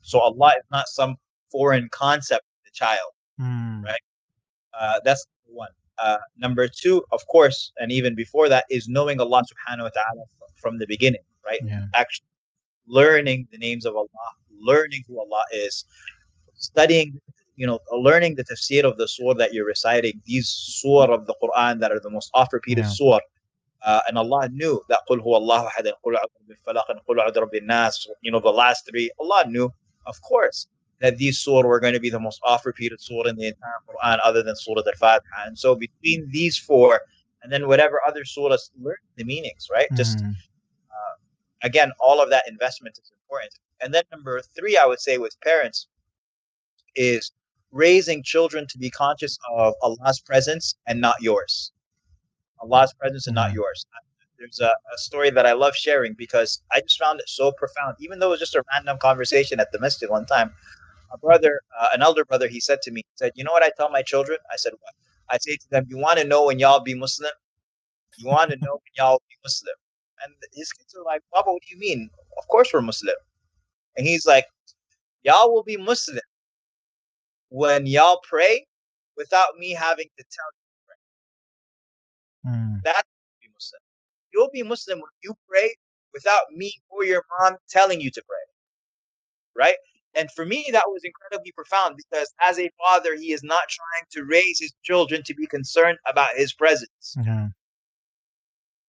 So Allah is not some foreign concept to the child. Mm. Right? Uh, that's one. Uh, number two, of course, and even before that, is knowing Allah subhanahu wa ta'ala from the beginning, right? Yeah. Actually learning the names of Allah, learning who Allah is, studying, you know, learning the tafsir of the surah that you're reciting, these surah of the Quran that are the most oft repeated yeah. surah. Uh, and Allah knew that قُلْ هُوَ اللَّهُ أَحَدٌ قُلْ أَعُوذُ بِالْفَلَقِ and قُلْ أَعُوذُ بِرَبِّ النَّاسِ you know the last three Allah knew of course that these surah were going to be the most oft repeated surah in the entire Quran other than Surah Al-Fatiha. And so between these four and then whatever other surahs learn the meanings, right? Mm. Just uh, again, all of that investment is important. And then number three, I would say with parents is raising children to be conscious of Allah's presence and not yours. Allah's presence and not mm. yours. There's a, a story that I love sharing because I just found it so profound. Even though it was just a random conversation at the masjid one time, a brother, uh, an elder brother, he said to me, he said, "You know what I tell my children?" I said, "What?" I say to them, "You want to know when y'all be Muslim? You want to know when y'all be Muslim?" And his kids are like, "Papa, what do you mean? Of course we're Muslim." And he's like, "Y'all will be Muslim when y'all pray without me having to tell you to pray. Mm. That's be Muslim. You'll be Muslim when you pray without me or your mom telling you to pray. Right? And for me, that was incredibly profound because as a father, he is not trying to raise his children to be concerned about his presence. Mm-hmm.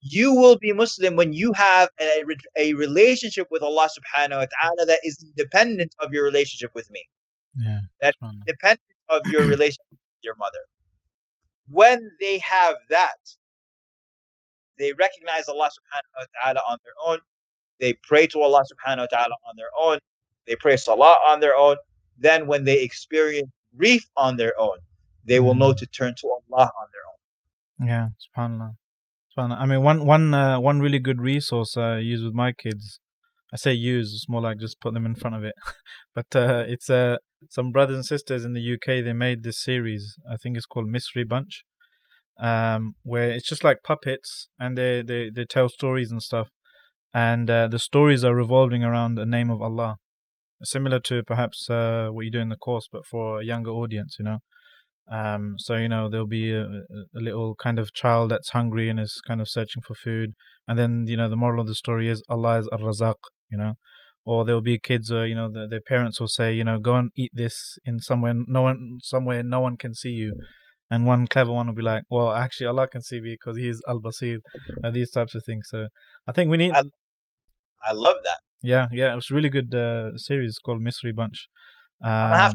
You will be Muslim when you have a, a relationship with Allah subhanahu wa ta'ala that is independent of your relationship with me. Yeah. That's dependent of your relationship with your mother. When they have that, they recognize Allah subhanahu wa ta'ala on their own. They pray to Allah subhanahu wa ta'ala on their own they pray salah on their own. Then when they experience grief on their own, they will know mm-hmm. to turn to Allah on their own.
Yeah, subhanallah. subhanallah. I mean, one one uh, one really good resource I use with my kids. I say use, it's more like just put them in front of it. but uh, it's uh, some brothers and sisters in the UK. They made this series. I think it's called Mystery Bunch, um, where it's just like puppets and they they they tell stories and stuff. And uh, the stories are revolving around the name of Allah similar to perhaps uh, what you do in the course, but for a younger audience, you know. Um, so you know there'll be a, a, little kind of child that's hungry and is kind of searching for food, and then you know the moral of the story is Allah is Ar-Razaq, you know. Or there'll be kids where you know the, their parents will say, you know, go and eat this in somewhere no one somewhere no one can see you, and one clever one will be like, well, actually Allah can see me because He is Al Basir, uh, these types of things. So I think we need.
I, I love that.
Yeah, yeah, it was a really good uh, series called Mystery Bunch.
Um, I,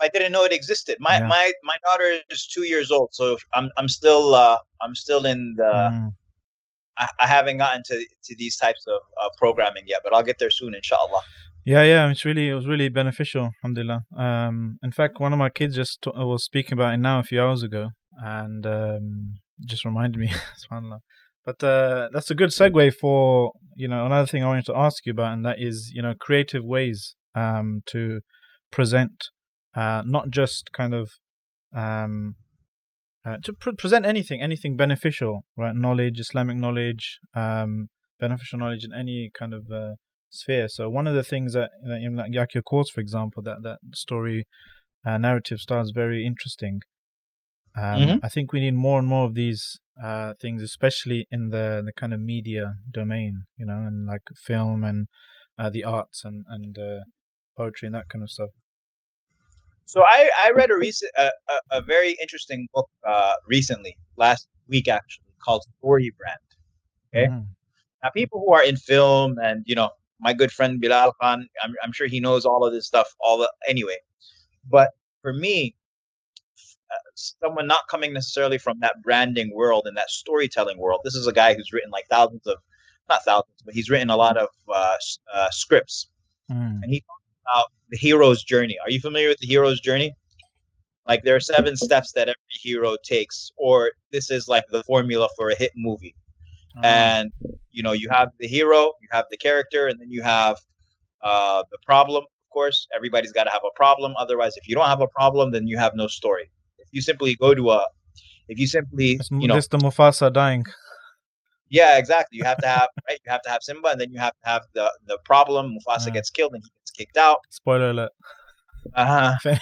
I didn't know it existed. My yeah. my my daughter is two years old, so I'm I'm still uh, I'm still in the. Mm. I, I, haven't gotten to to these types of uh, programming yet, but I'll get there soon, inshallah.
Yeah, yeah, it's really it was really beneficial, alhamdulillah. Um, in fact, one of my kids just t- was speaking about it now a few hours ago, and um, just reminded me, subhanallah. But uh, that's a good segue for you know another thing I wanted to ask you about, and that is you know creative ways um, to present uh, not just kind of um, uh, to pre- present anything, anything beneficial, right? Knowledge, Islamic knowledge, um, beneficial knowledge in any kind of uh, sphere. So one of the things that, that in like Yakir course, for example, that that story uh, narrative style is very interesting. Um, mm-hmm. I think we need more and more of these uh, things, especially in the the kind of media domain, you know, and like film and uh, the arts and and uh, poetry and that kind of stuff.
So I, I read a recent a, a, very interesting book uh, recently last week actually called Story Brand. Okay,
Mm.
now people who are in film and you know my good friend Bilal Khan, I'm, I'm sure he knows all of this stuff all the, anyway. But for me, someone not coming necessarily from that branding world and that storytelling world, this is a guy who's written like thousands of not thousands, but he's written a lot of uh, uh, scripts
Mm.
and he talks about the hero's journey. Are you familiar with the hero's journey? Like there are seven steps that every hero takes, or this is like the formula for a hit movie.
Ah.
And you know, you have the hero, you have the character, and then you have uh, the problem. Of course, everybody's got to have a problem. Otherwise, if you don't have a problem, then you have no story. If you simply go to a, if you simply,
It's
you know,
just the Mufasa dying.
yeah, exactly. You have to have right. You have to have Simba, and then you have to have the the problem. Mufasa
Yeah.
gets killed, and he gets kicked out.
Spoiler alert.
Uh-huh.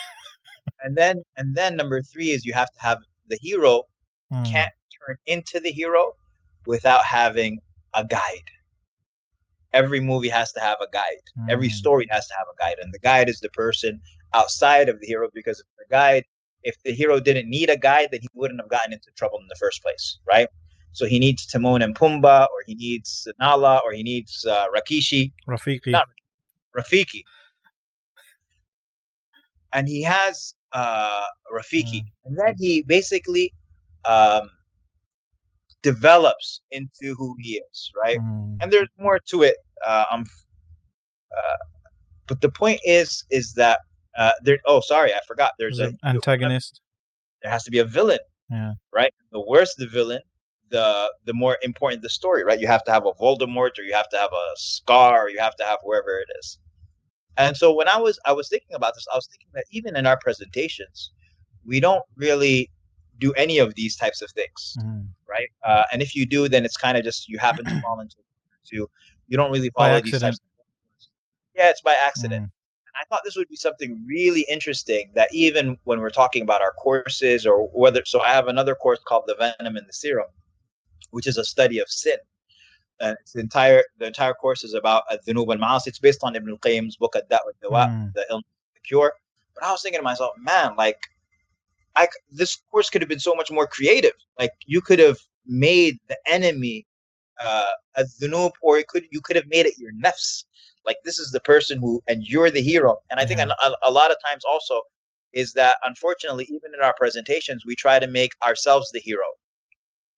And then and then number three is you have to have the hero
Mm.
can't turn into the hero without having a guide. Every movie has to have a guide. Every
Mm.
story has to have a guide, and the guide is the person outside of the hero because if the guide, if the hero didn't need a guide, then he wouldn't have gotten into trouble in the first place, right? So he needs Timon and Pumbaa, or he needs Nala, or he needs uh, Rakishi.
Rafiki.
Not- Rafiki. And he has uh, Rafiki. And then he basically um, develops into who he is, right?
Mm.
And there's more to it. Uh, um, uh, but the point is, is that uh, there. Oh, sorry, I forgot. There's
an antagonist.
There has to be a villain.
Yeah.
Right. The worse the villain, the the more important the story. Right. You have to have a Voldemort, or you have to have a Scar, or you have to have whoever it is. And so when I was I was thinking about this, I was thinking that even in our presentations, we don't really do any of these types of things,
Mm.
right? Uh, and if you do, then it's kind of just you happen to fall into to you don't really follow these types. Of yeah, it's by accident.
Mm.
And I thought this would be something really interesting that even when we're talking about our courses or whether so I have another course called The Venom and the Serum, which is a study of sin. And it's the entire the entire course is about Dhunub al Ma'as. It's based on Ibn al-Qayyim's book Ad-Da' wa Dawa,
Mm.
the illness the cure. But I was thinking to myself, man, like I this course could have been so much more creative. Like you could have made the enemy uh, a dhunub, or it could you could have made it your nafs. Like this is the person who, and you're the hero. And I think a, a lot of times also is that unfortunately, even in our presentations, we try to make ourselves the hero,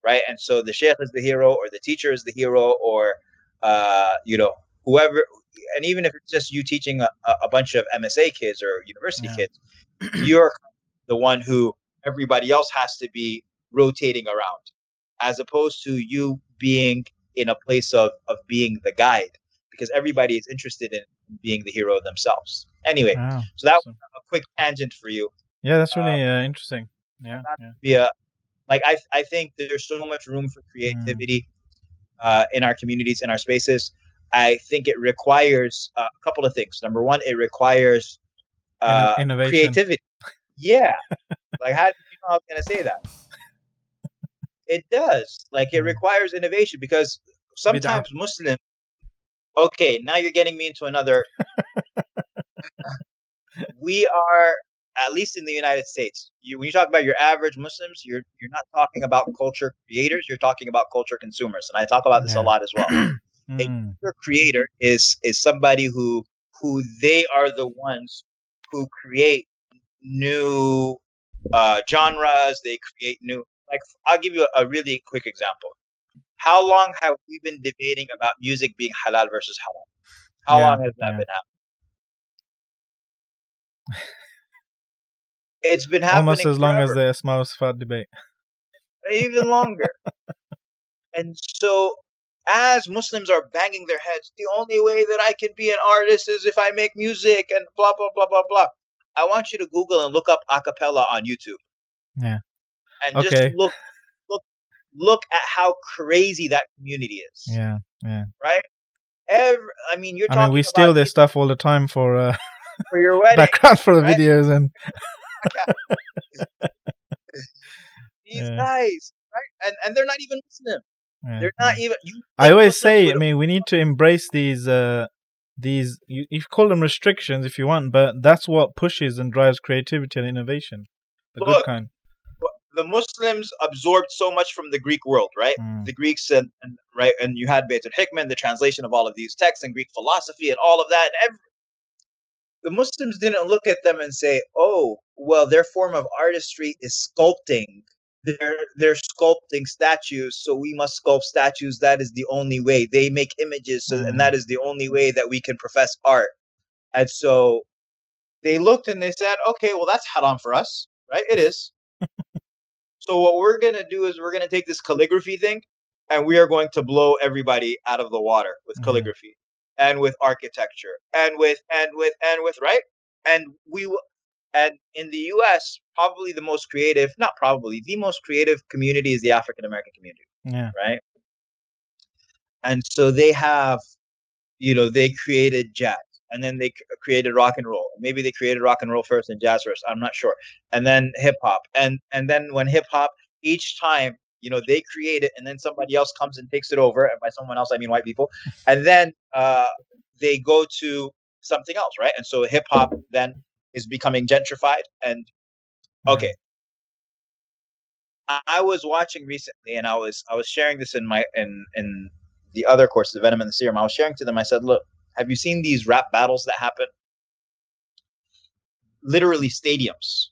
right? And so the sheikh is the hero, or the teacher is the hero, or uh, you know whoever. And even if it's just you teaching a, a a bunch of MSA kids or university
Yeah.
kids, you're the one who everybody else has to be rotating around, as opposed to you being in a place of of being the guide, because everybody is interested in being the hero themselves. Anyway,
Wow.
so that was a quick tangent for you.
Yeah, that's really uh, interesting. Yeah. yeah.
Be a like I I think there's so much room for creativity uh, in our communities in our spaces. I think it requires uh, a couple of things. Number one, it requires uh,
innovation.
creativity. Yeah, like how did you know I was gonna say that? It does. Like it
Mm.
requires innovation because sometimes Muslim. Okay, now you're getting me into another. we are at least in the United States. You when you talk about your average Muslims, you're you're not talking about culture creators. You're talking about culture consumers, and I talk about this
Yeah.
a lot as well.
a
culture creator is is somebody who who they are the ones who create new uh, genres. They create new. Like I'll give you a, a really quick example. How long have we been debating about music being halal versus haram? How
Yeah,
long has that
yeah.
been happening? It's been happening
Almost as long as the Asma Sifat debate.
even longer. and so, as Muslims are banging their heads, the only way that I can be an artist is if I make music and blah blah blah blah blah. I want you to Google and look up acapella on YouTube.
Yeah.
And
Okay.
just look, look, look at how crazy that community is.
Yeah. Yeah.
Right. Every, I mean, you're
I
talking
mean, we steal their stuff all the time for uh,
for your wedding.
background for the
right?
videos and
These
Yeah.
guys, right? And and they're not even Muslim.
yeah,
They're not even. You
I always say, I mean, we need to embrace these uh, these you, you call them restrictions if you want, but that's what pushes and drives creativity and innovation. The good kind.
The Muslims absorbed so much from the Greek world, right?
Mm.
The Greeks and, and right, and you had Beit al-Hikmah, the translation of all of these texts and Greek philosophy and all of that. And every, the Muslims didn't look at them and say, "Oh, well, their form of artistry is sculpting. They're they're sculpting statues, so we must sculpt statues. That is the only way. They make images, so, and that is the only way that we can profess art." And so they looked and they said, "Okay, well, that's haram for us, right? It is." So what we're gonna do is we're gonna take this calligraphy thing, and we are going to blow everybody out of the water with
Mhm.
calligraphy and with architecture and with and with and with right. And we will, and in the U.S. probably the most creative, not probably the most creative community is the African American community,
Yeah.
right? And so they have, you know, they created jazz. And then they created rock and roll. Maybe they created rock and roll first and jazz first. I'm not sure. And then hip hop. And and then when hip hop, each time you know they create it, and then somebody else comes and takes it over. And by someone else, I mean white people. And then uh, they go to something else, right? And so hip hop then is becoming gentrified. And okay, I, I was watching recently, and I was I was sharing this in my in in the other course, the Venom and the Serum. I was sharing to them. I said, "Look, have you seen these rap battles that happen? Literally stadiums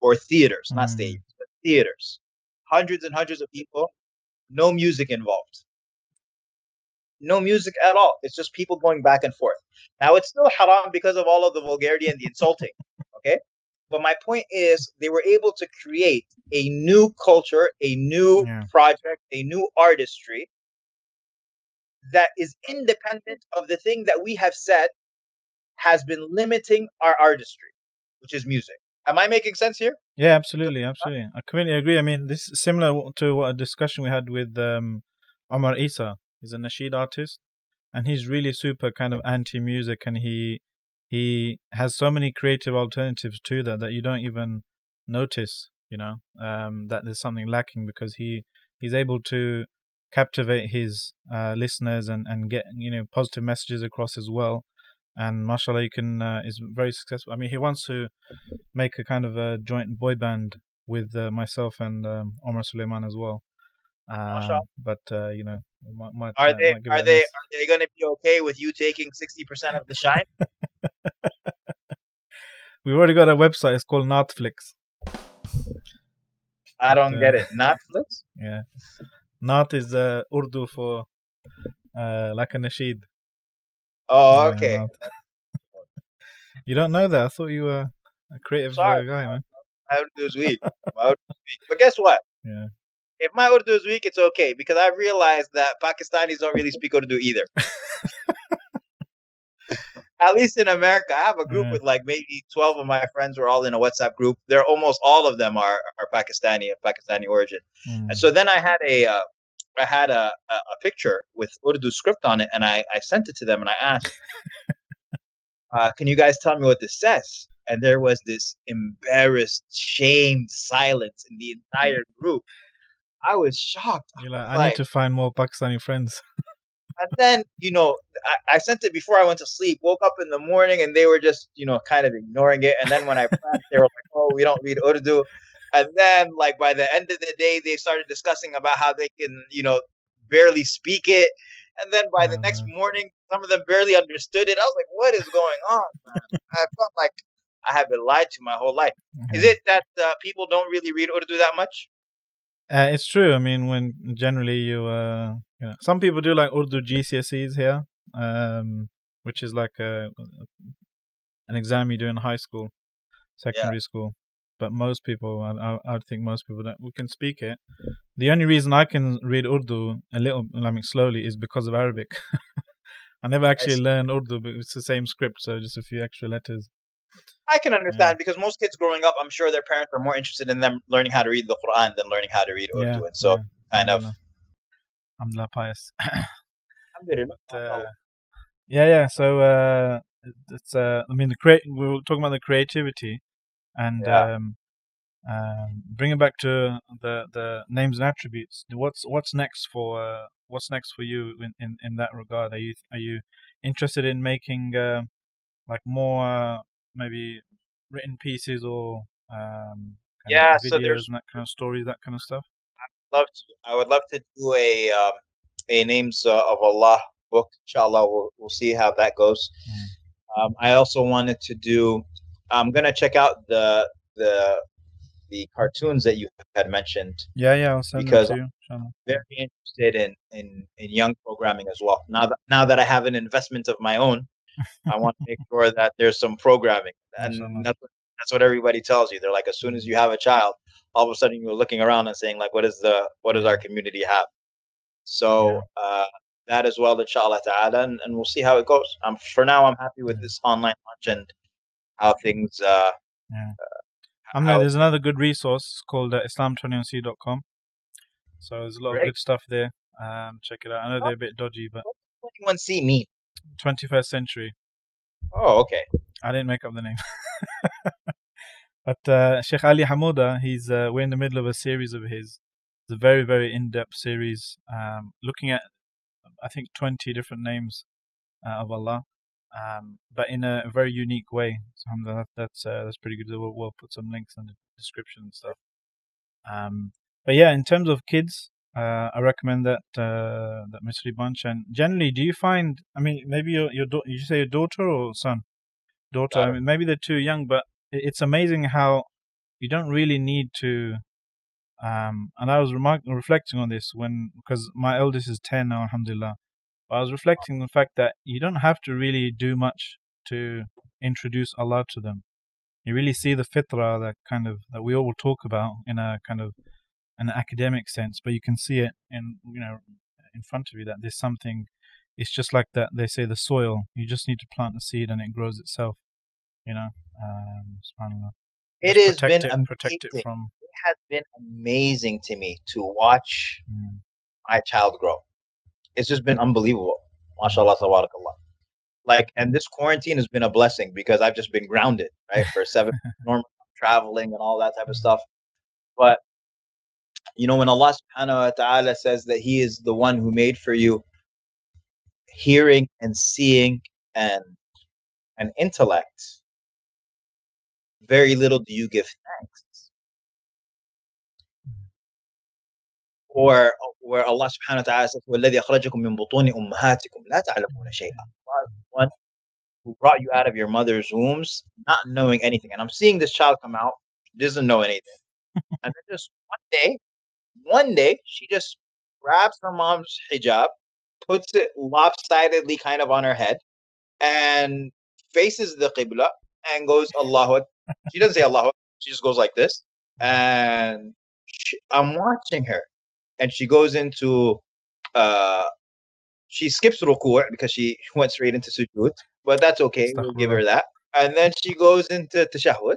or theaters, not
Mm.
stadiums, but theaters. Hundreds and hundreds of people, no music involved. No music at all. It's just people going back and forth. Now it's still haram because of all of the vulgarity and the insulting. Okay. But my point is they were able to create a new culture, a new
Yeah.
project, a new artistry that is independent of the thing that we have said has been limiting our artistry, which is music. Am I making sense here?
Yeah, absolutely, absolutely. I completely agree. I mean, this is similar to what a discussion we had with um, Omar Esa. He's a nasheed artist, and he's really super kind of anti-music, and he he has so many creative alternatives to that that you don't even notice. You know, um, that there's something lacking because he he's able to captivate his uh, listeners and and get you know positive messages across as well. And mashallah, you can uh, is very successful. I mean, he wants to make a kind of a joint boy band with uh, myself and um, Omar Suleiman as well. Um, but uh, you know, might, might,
Are
uh,
they are they are they going to be okay with you taking sixty percent of the shine?
We've already got a website. It's called Netflix.
I don't
Uh,
get it. Netflix?
Yeah, Nat is uh, Urdu for uh, like a nasheed.
Oh, okay.
You don't know that? I thought you were a creative
Sorry.
guy, man.
My Urdu is weak. My Urdu is weak. But guess what?
Yeah.
If my Urdu is weak, it's okay because I realized that Pakistanis don't really speak Urdu either. At least in America, I have a group
Yeah.
with like maybe twelve of my friends. We're all in a WhatsApp group. They're almost all of them are are Pakistani of Pakistani origin.
Mm.
And so then I had a uh, I had a, a a picture with Urdu script on it, and I I sent it to them, and I asked, uh, "Can you guys tell me what this says?" And there was this embarrassed, shamed silence in the entire group. I was shocked.
You're like,
was
I need to find more Pakistani friends.
and then you know I, I sent it before I went to sleep. Woke up in the morning and they were just you know kind of ignoring it. And then when I pressed, they were like, "Oh, we don't read Urdu." And then like by the end of the day, they started discussing about how they can you know barely speak it. And then by the next
Uh-huh.
morning, some of them barely understood it. I was like, "What is going on?" Man? I felt like I have been lied to my whole life. Is it that uh, people don't really read Urdu that much?
Uh, it's true. I mean, when generally you, uh, you know, some people do like Urdu GCSEs here, um, which is like a, an exam you do in high school, secondary school. But most people, I, I, I think most people don't. We can speak it. The only reason I can read Urdu a little, I mean, slowly, is because of Arabic. I never actually learned Urdu, but it's the same script, so just a few extra letters.
I can understand because most kids growing up, I'm sure their parents are more interested in them learning how to read the Quran than learning how to read Urdu.
Yeah,
and so,
yeah.
kind of,
Alhamdulillah. Alhamdulillah, pious.
Alhamdulillah.
uh, yeah, yeah. So uh, it's uh, I mean the create. We were talking about the creativity, and
Yeah.
um, um, bring it back to the the names and attributes. What's what's next for uh, what's next for you in, in, in that regard? Are you are you interested in making uh, like more uh, maybe written pieces or um,
yeah,
videos
so there's
and that kind of stories, that kind of stuff?
I'd love to, I would love to do a um, a names uh, of Allah book. Inshallah, we'll we'll see how that goes.
Mm.
Um, I also wanted to do. I'm gonna check out the the the cartoons that you had mentioned.
Yeah, yeah, I'll send
Because-
them to you.
Very interested in in in young programming as well. Now that now that I have an investment of my own, I want to make sure that there's some programming, and that's what, that's what everybody tells you. They're like, as soon as you have a child, all of a sudden you're looking around and saying, like, what is the what does our community have? So uh, that as well, inshallah ta'ala, and, and we'll see how it goes. Um, for now, I'm happy with this online launch and how things. Uh,
Yeah. Um,
how-
there's another good resource called uh, islam21c.com. So there's a lot of good stuff there. Um, check it out. I know they're a bit dodgy, but
anyone see me?
21st century.
Oh, okay.
I didn't make up the name. but uh, Sheikh Ali Hammuda, he's uh, we're in the middle of a series of his. It's a very very in-depth series, um, looking at I think 20 different names uh, of Allah, um, but in a very unique way. So alhamdulillah, that's uh, that's pretty good. We'll, we'll put some links in the description and stuff. Um, but yeah, in terms of kids, uh, I recommend that uh, that Mystery Bunch. And generally, do you find? I mean, maybe your your da- you say your daughter or son? Daughter. I mean, maybe they're too young, but it's amazing how you don't really need to. Um, and I was remark- reflecting on this when because my eldest is ten now, alhamdulillah. But I was reflecting on the fact that you don't have to really do much to introduce Allah to them. You really see the fitra that kind of that we all talk about in a kind of an academic sense, but you can see it in you know in front of you that there's something. It's just like that. They say the soil. You just need to plant the seed and it grows itself. You know, um, subhanallah.
It
Just
has been
it,
amazing.
protect it from.
It has been amazing to me to watch
Mm,
my child grow. It's just been unbelievable. MashaAllah, tabarakallah. Like, and this quarantine has been a blessing because I've just been grounded, right, for seven normal traveling and all that type of stuff. But you know, when Allah subhanahu wa ta'ala says that He is the one who made for you hearing and seeing and and intellect, very little do you give thanks. or where Allah subhanahu wa ta'ala says, وَالَّذِي أَخْرَجَكُم مِّن بُطُونِ أُمَّهَاتِكُم لَا تَعْلَمُونَ شَيْئًا Allah is the one who brought you out of your mother's wombs, not knowing anything. And I'm seeing this child come out, doesn't know anything. and then just one day, one day, she just grabs her mom's hijab, puts it lopsidedly kind of on her head, and faces the Qibla and goes, Allahu Akbar. She doesn't say Allahu Akbar. She just goes like this. And she, I'm watching her and she goes into uh she skips ruku' because she went straight into sujood but that's okay we'll give her that and then she goes into tashahhud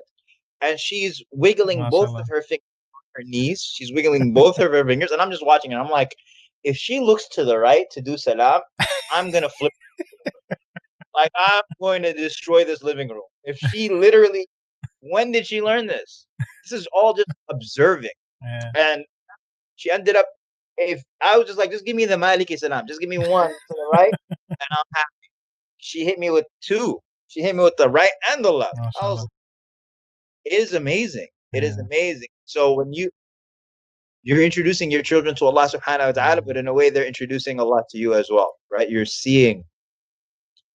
and she's wiggling both of her fingers her knees she's wiggling both of her fingers and i'm just watching and i'm like if she looks to the right to do salam i'm gonna flip like i'm going to destroy this living room if she literally when did she learn this this is all just observing
Yeah.
and she ended up if I was just like, just give me the Maliki Salam, just give me one to the right, and I'm happy. She hit me with two. She hit me with the right and the left. Oh, I was, it is amazing. It is
Yeah.
amazing. So when you you're introducing your children to Allah subhanahu wa ta'ala, but in a way they're introducing Allah to you as well, right? You're seeing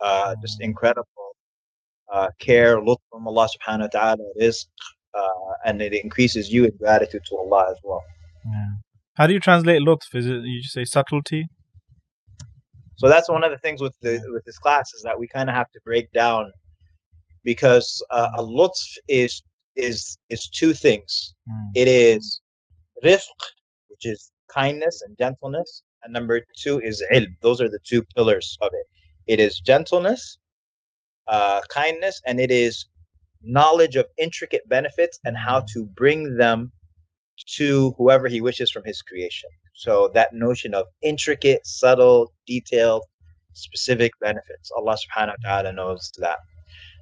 uh, just
Mm.
incredible uh, care, look from Allah subhanahu wa ta'ala, rizq, uh, and it increases you in gratitude to Allah as well.
Yeah. How do you translate lutf? Is it you say subtlety?
So that's one of the things with the with this class is that we kind of have to break down because uh, a lutf is is is two things.
Mm.
It is rifq, which is kindness and gentleness, and number two is ilm. Those are the two pillars of it. It is gentleness, uh, kindness, and it is knowledge of intricate benefits and how to bring them to whoever he wishes from his creation. So that notion of intricate, subtle, detailed, specific benefits. Allah subhanahu wa ta'ala knows that.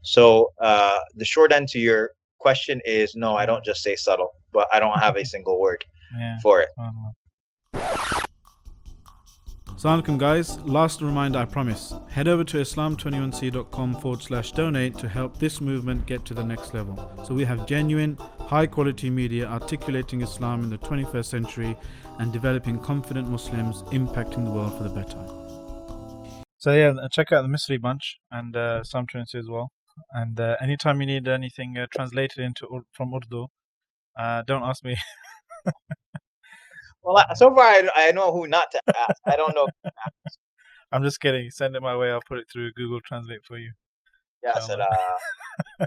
So uh, the short end to your question is no, I don't just say subtle, but I don't have a single word
Yeah.
for it.
subhanallah. Assalamu alaikum, guys. Last reminder, I promise. Head over to islam21c.com forward slash donate to help this movement get to the next level. So we have genuine, high quality media articulating Islam in the 21st century and developing confident Muslims impacting the world for the better. So yeah, check out the Mystery Bunch and uh, 22 as well. And uh, anytime you need anything uh, translated into from Urdu, uh, don't ask me.
Well, so far I, I know who not to ask. I don't know.
I'm just kidding. Send it my way. I'll put it through Google Translate for you.
Yeah, said, uh...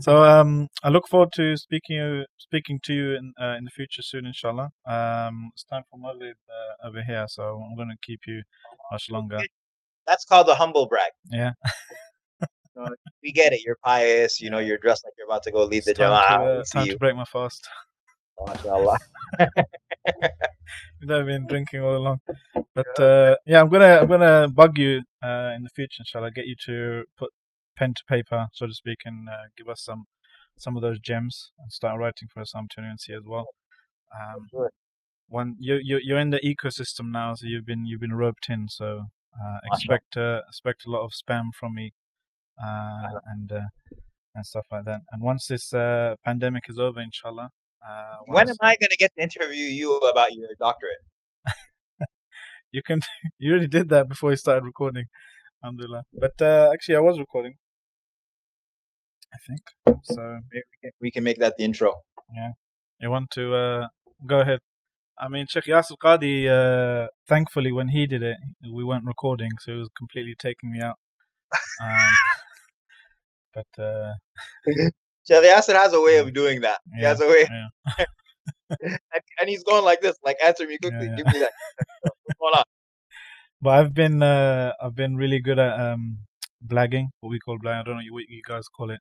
So um, I look forward to speaking speaking to you in uh, in the future soon, inshallah. Um, it's time for Maghrib uh, over here, so I'm going to keep you much longer.
That's called the humble brag.
Yeah.
we get it. You're pious. You know, you're dressed like you're about to go lead the
time
jama'ah.
To, uh, time to break my fast.
MashaAllah.
I've been drinking all along. But uh, yeah, I'm gonna I'm gonna bug you uh, in the future. Shall I get you to put pen to paper, so to speak, and uh, give us some some of those gems and start writing for us. Islam21c as well. Um, one you you you're in the ecosystem now, so you've been you've been roped in. So uh, expect uh, expect a lot of spam from me uh, and uh, and stuff like that. And once this uh, pandemic is over, inshallah. Uh,
when am I going to get to interview you about your doctorate?
you can. You already did that before you started recording, alhamdulillah. But uh, actually, I was recording. I think so.
Maybe we can, we can make that the intro.
Yeah. You want to uh, go ahead? I mean, Sheikh Yasir Qadi, uh, thankfully, when he did it, we weren't recording, so he was completely taking me out. Um, but uh,
Sheikh Yasir has a way of doing that. Yeah, he has a way.
Yeah.
and, and, he's going like this, like answer me quickly, yeah, give me that. Going on?
But I've been uh, I've been really good at um, blagging, what we call blagging. I don't know what you guys call it.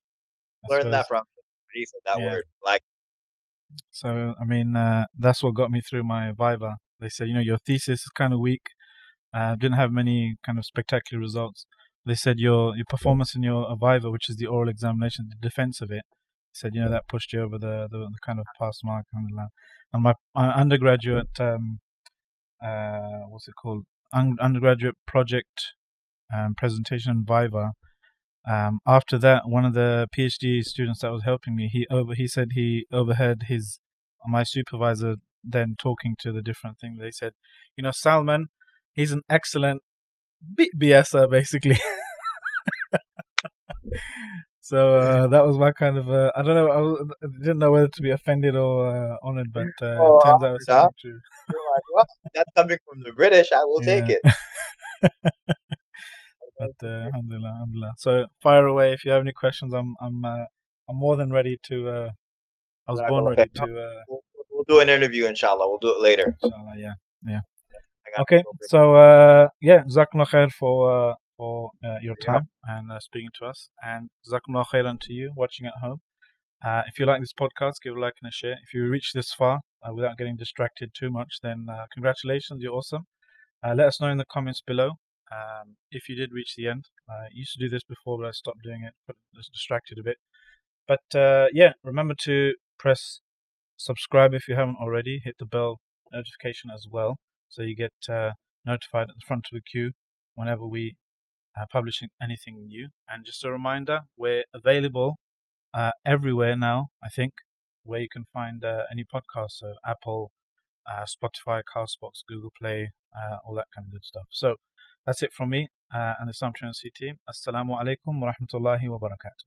Learn that from he said that word. Like
so I mean uh, that's what got me through my Viva. They said, you know, your thesis is kind of weak. Uh, didn't have many kind of spectacular results they said your your performance in your Viva, which is the oral examination, the defense of it, said you know that pushed you over the the, the kind of pass mark kind of and my, my undergraduate um uh what's it called Un- undergraduate project um, presentation Viva. Um, after that, one of the PhD students that was helping me, he over he said he overheard his my supervisor then talking to the different thing. They said, you know, Salman, he's an excellent B- BSer basically. so uh, that was my kind of uh, I don't know I, was, I, didn't know whether to be offended or uh, honored, but uh, oh, it turns out it's
true. Like, well, that's coming from the British. I will yeah. take it.
but uh, alhamdulillah, alhamdulillah. So fire away if you have any questions. I'm I'm uh, I'm more than ready to. Uh, I was born ready to. Uh,
we'll, we'll do an interview, inshallah. We'll do it later.
Inshallah, yeah, yeah. Okay, so uh, yeah, Jazakumullah khair for uh, for uh, your time yeah. and uh, speaking to us, and Jazakumullah khairan to you watching at home. Uh, if you like this podcast, give a like and a share. If you reach this far uh, without getting distracted too much, then uh, congratulations, you're awesome. Uh, let us know in the comments below um, if you did reach the end. I used to do this before, but I stopped doing it, but I was distracted a bit. But yeah, remember to press subscribe if you haven't already. Hit the bell notification as well so you get uh, notified at the front of the queue whenever we are publishing anything new. And just a reminder, we're available uh, everywhere now, I think, where you can find uh, any podcast, so Apple, uh, Spotify, Castbox, Google Play, uh, all that kind of good stuff. So that's it from me uh, and the Islam21c team. Assalamu alaikum wa rahmatullahi wa barakatuh.